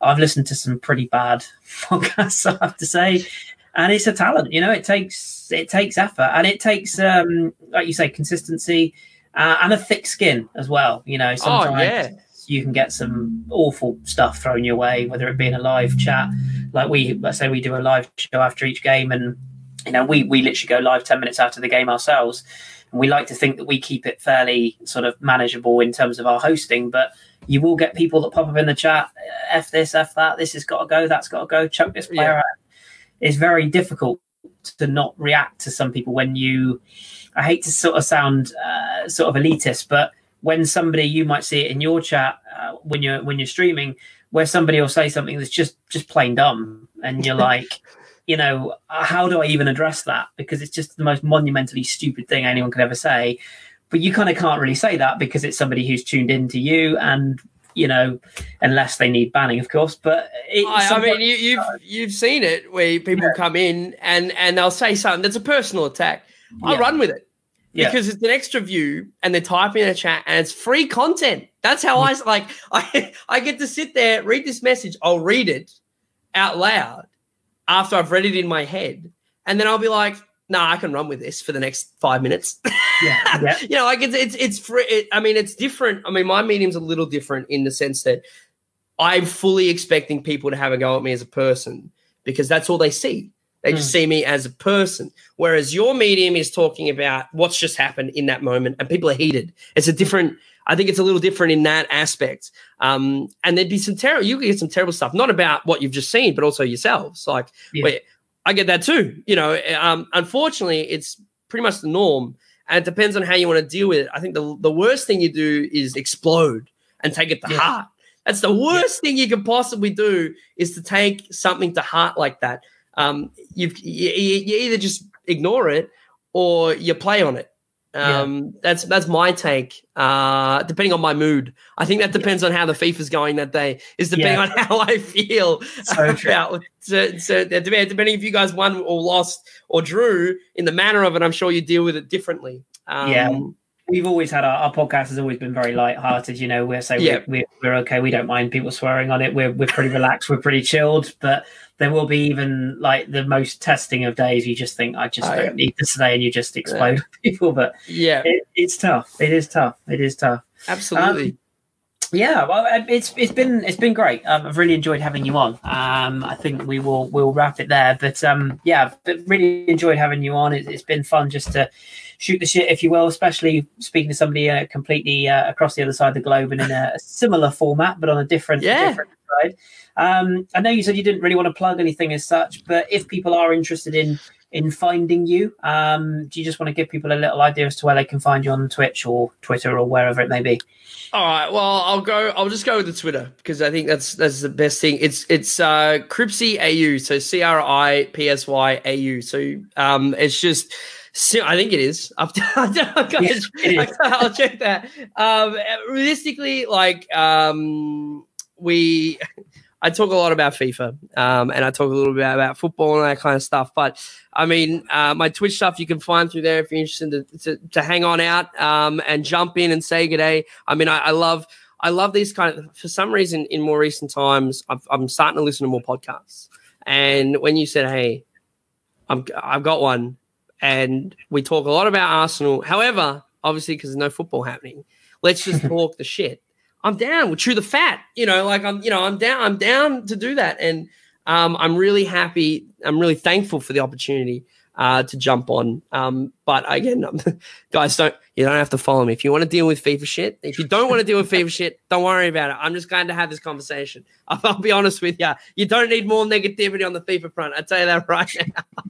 I've listened to some pretty bad podcasts, I have to say, and it's a talent. You know, it takes it takes effort, and it takes, um, like you say, consistency uh, and a thick skin as well. You know, sometimes Oh, yeah. You can get some awful stuff thrown your way, whether it be in a live chat, like we let's say we do a live show after each game, and you know we we literally go live ten minutes after the game ourselves, and we like to think that we keep it fairly sort of manageable in terms of our hosting, but. You will get people that pop up in the chat, f this, f that. This has got to go. That's got to go. Chuck this player Yeah. out. It's very difficult to not react to some people when you. I hate to sort of sound uh, sort of elitist, but when somebody you might see it in your chat uh, when you're when you're streaming, where somebody will say something that's just just plain dumb, and you're like, you know, uh, how do I even address that? Because it's just the most monumentally stupid thing anyone could ever say. But you kind of can't really say that because it's somebody who's tuned in to you, and you know, unless they need banning, of course. But it, I, I mean, you, you've you've seen it where people come in and and they'll say something that's a personal attack. I Yeah. run with it Yeah. because it's an extra view, and they're typing in a chat, and it's free content. That's how I mm. like. I I get to sit there, read this message. I'll read it out loud after I've read it in my head, and then I'll be like, "Nah, I can run with this for the next five minutes." yeah, yeah, you know, like it's it's it's free. It, I mean, it's different. I mean, my medium's a little different in the sense that I'm fully expecting people to have a go at me as a person because that's all they see. They just see me as a person. Whereas your medium is talking about what's just happened in that moment, and people are heated. It's a different. I think it's a little different in that aspect. Um, and there'd be some terrible. You could get some terrible stuff, not about what you've just seen, but also yourselves. Like, Yeah. wait, I get that too. You know, um, unfortunately, it's pretty much the norm, and it depends on how you want to deal with it. I think the the worst thing you do is explode and take it to Yeah. heart. That's the worst thing you could possibly do is to take something to heart like that. Um, you've you, you either just ignore it or you play on it. Yeah. Um, that's that's my take. Uh, depending on my mood, I think that depends on how the FIFA's going that day. Is depending Yeah. on how I feel So about certain, certain, depending depending if you guys won or lost or drew in the manner of it. I'm sure you deal with it differently. Um, Yeah. we've always had our, our podcast has always been very light-hearted. You know, we're so Yeah. we're, we're, we're okay. We don't mind people swearing on it. We're we're pretty relaxed. We're pretty chilled. But there will be even like the most testing of days. You just think I just don't yeah. need this today, and you just explode people. But yeah, it, it's tough. It is tough. It is tough. absolutely. Yeah, well, um, it's it's been it's been great. Um, I've really enjoyed having you on. Um, I think we will we'll wrap it there. But um, yeah, I've really enjoyed having you on. It, it's been fun just to shoot the shit, if you will, especially speaking to somebody uh, completely uh, across the other side of the globe and in a, a similar format, but on a different Yeah. different side. Um, I know you said you didn't really want to plug anything as such, but if people are interested in in finding you, um, do you just want to give people a little idea as to where they can find you on Twitch or Twitter or wherever it may be? All right. Well, I'll go. I'll just go with the Twitter because I think that's that's the best thing. It's it's uh Cripsy AU. So C R I P S Y A U. So um, it's just. I think it is. I've, Yes, it is. I'll check that. Um, realistically, like um, we, I talk a lot about FIFA, um, and I talk a little bit about football and that kind of stuff. But I mean, uh, my Twitch stuff you can find through there if you're interested to, to, to hang on out um, and jump in and say good day. I mean, I, I love I love these kind of. For some reason, in more recent times, I've, I'm starting to listen to more podcasts. And when you said, "Hey, I'm, I've got one," and we talk a lot about Arsenal. However, obviously, because there's no football happening, let's just talk the shit. I'm down. We'll chew the fat. You know, like I'm. You know, I'm down. I'm down to do that, and um, I'm really happy. I'm really thankful for the opportunity uh, to jump on. Um, but again, guys, don't you don't have to follow me if you want to deal with FIFA shit. If you don't want to deal with FIFA shit, don't worry about it. I'm just going to have this conversation. I'll, I'll be honest with you. You don't need more negativity on the FIFA front. I tell you that right now.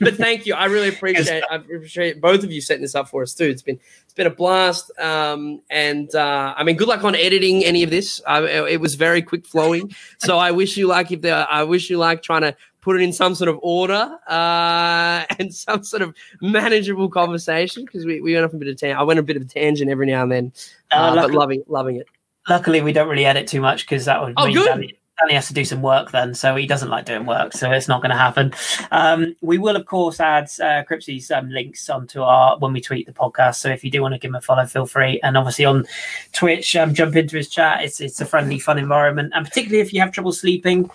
but thank you. I really appreciate. It. I appreciate both of you setting this up for us too. It's been it's been a blast. Um, and uh, I mean, good luck on editing any of this. It, it was very quick flowing. So I wish you luck. If there, I wish you luck trying to put it in some sort of order uh, and some sort of manageable conversation because we, we went off a bit of tan- I went a bit of a tangent every now and then, Uh, uh, but loving loving it. Luckily, we don't really edit too much because that would Oh, mean good. Danny, Danny has to do some work then, so he doesn't like doing work, so it's not going to happen. Um, we will, of course, add uh, Cripsy's um, links onto our when we tweet the podcast. So if you do want to give him a follow, feel free. And obviously on Twitch, um, jump into his chat. It's it's a friendly, fun environment, and particularly if you have trouble sleeping.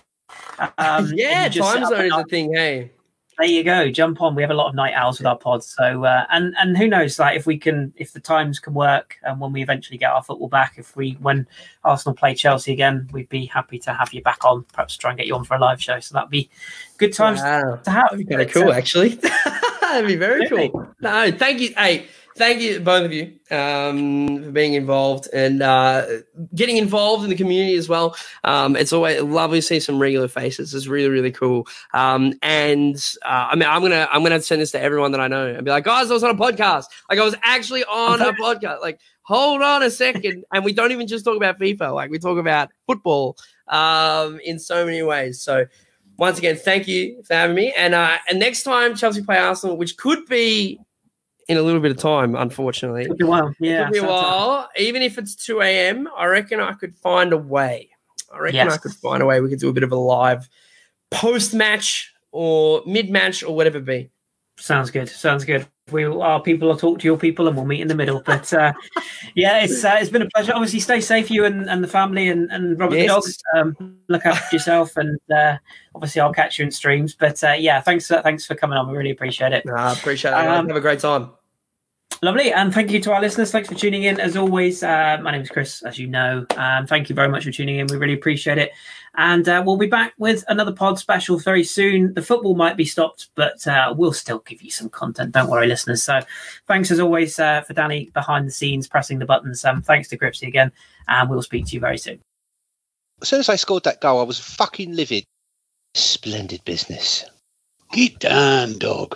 Um, yeah, just time zone a is a thing. Hey, there you go jump on we have a lot of night owls with our pods so uh, and and who knows like if we can if the times can work and when we eventually get our football back if we when arsenal play chelsea again we'd be happy to have you back on perhaps try and get you on for a live show so that'd be good times wow. to have That'd be kind of cool, actually. That'd be very Really? cool. No, thank you. Hey, thank you, both of you, um, for being involved and uh, getting involved in the community as well. Um, it's always lovely to see some regular faces. It's really, really cool. Um, and uh, I mean, I'm gonna, I'm gonna send this to everyone that I know and be like, guys, I was on a podcast. Like, I was actually on a podcast. Like, hold on a second. and we don't even just talk about FIFA. Like, we talk about football um, in so many ways. So once again, thank you for having me. And uh, and next time Chelsea play Arsenal, which could be in a little bit of time, unfortunately. Could be a while. Yeah. could be a sounds like- while. Even if it's 2 a.m., I reckon I could find a way. I reckon Yes. I could find a way. We could do a bit of a live post match or mid match or whatever it be. Sounds good. Sounds good. We our people will talk to your people, and we'll meet in the middle. But uh, yeah, it's uh, it's been a pleasure. Obviously, stay safe, you and, and the family, and, and Robert the Yes. dog. Um, look after yourself, and uh, obviously, I'll catch you in streams. But uh, yeah, thanks uh, thanks for coming on. We really appreciate it. I appreciate it. Um, Have a great time. Lovely, and thank you to our listeners. Thanks for tuning in. As always, uh, my name is Kris, as you know. Um, thank you very much for tuning in. We really appreciate it. And uh, we'll be back with another pod special very soon. The football might be stopped, but uh, we'll still give you some content. Don't worry, listeners. So thanks as always uh, for Danny behind the scenes pressing the buttons. Um, thanks to Cripsy again, and we'll speak to you very soon. As soon as I scored that goal, I was fucking livid. Splendid business. Get down, dog.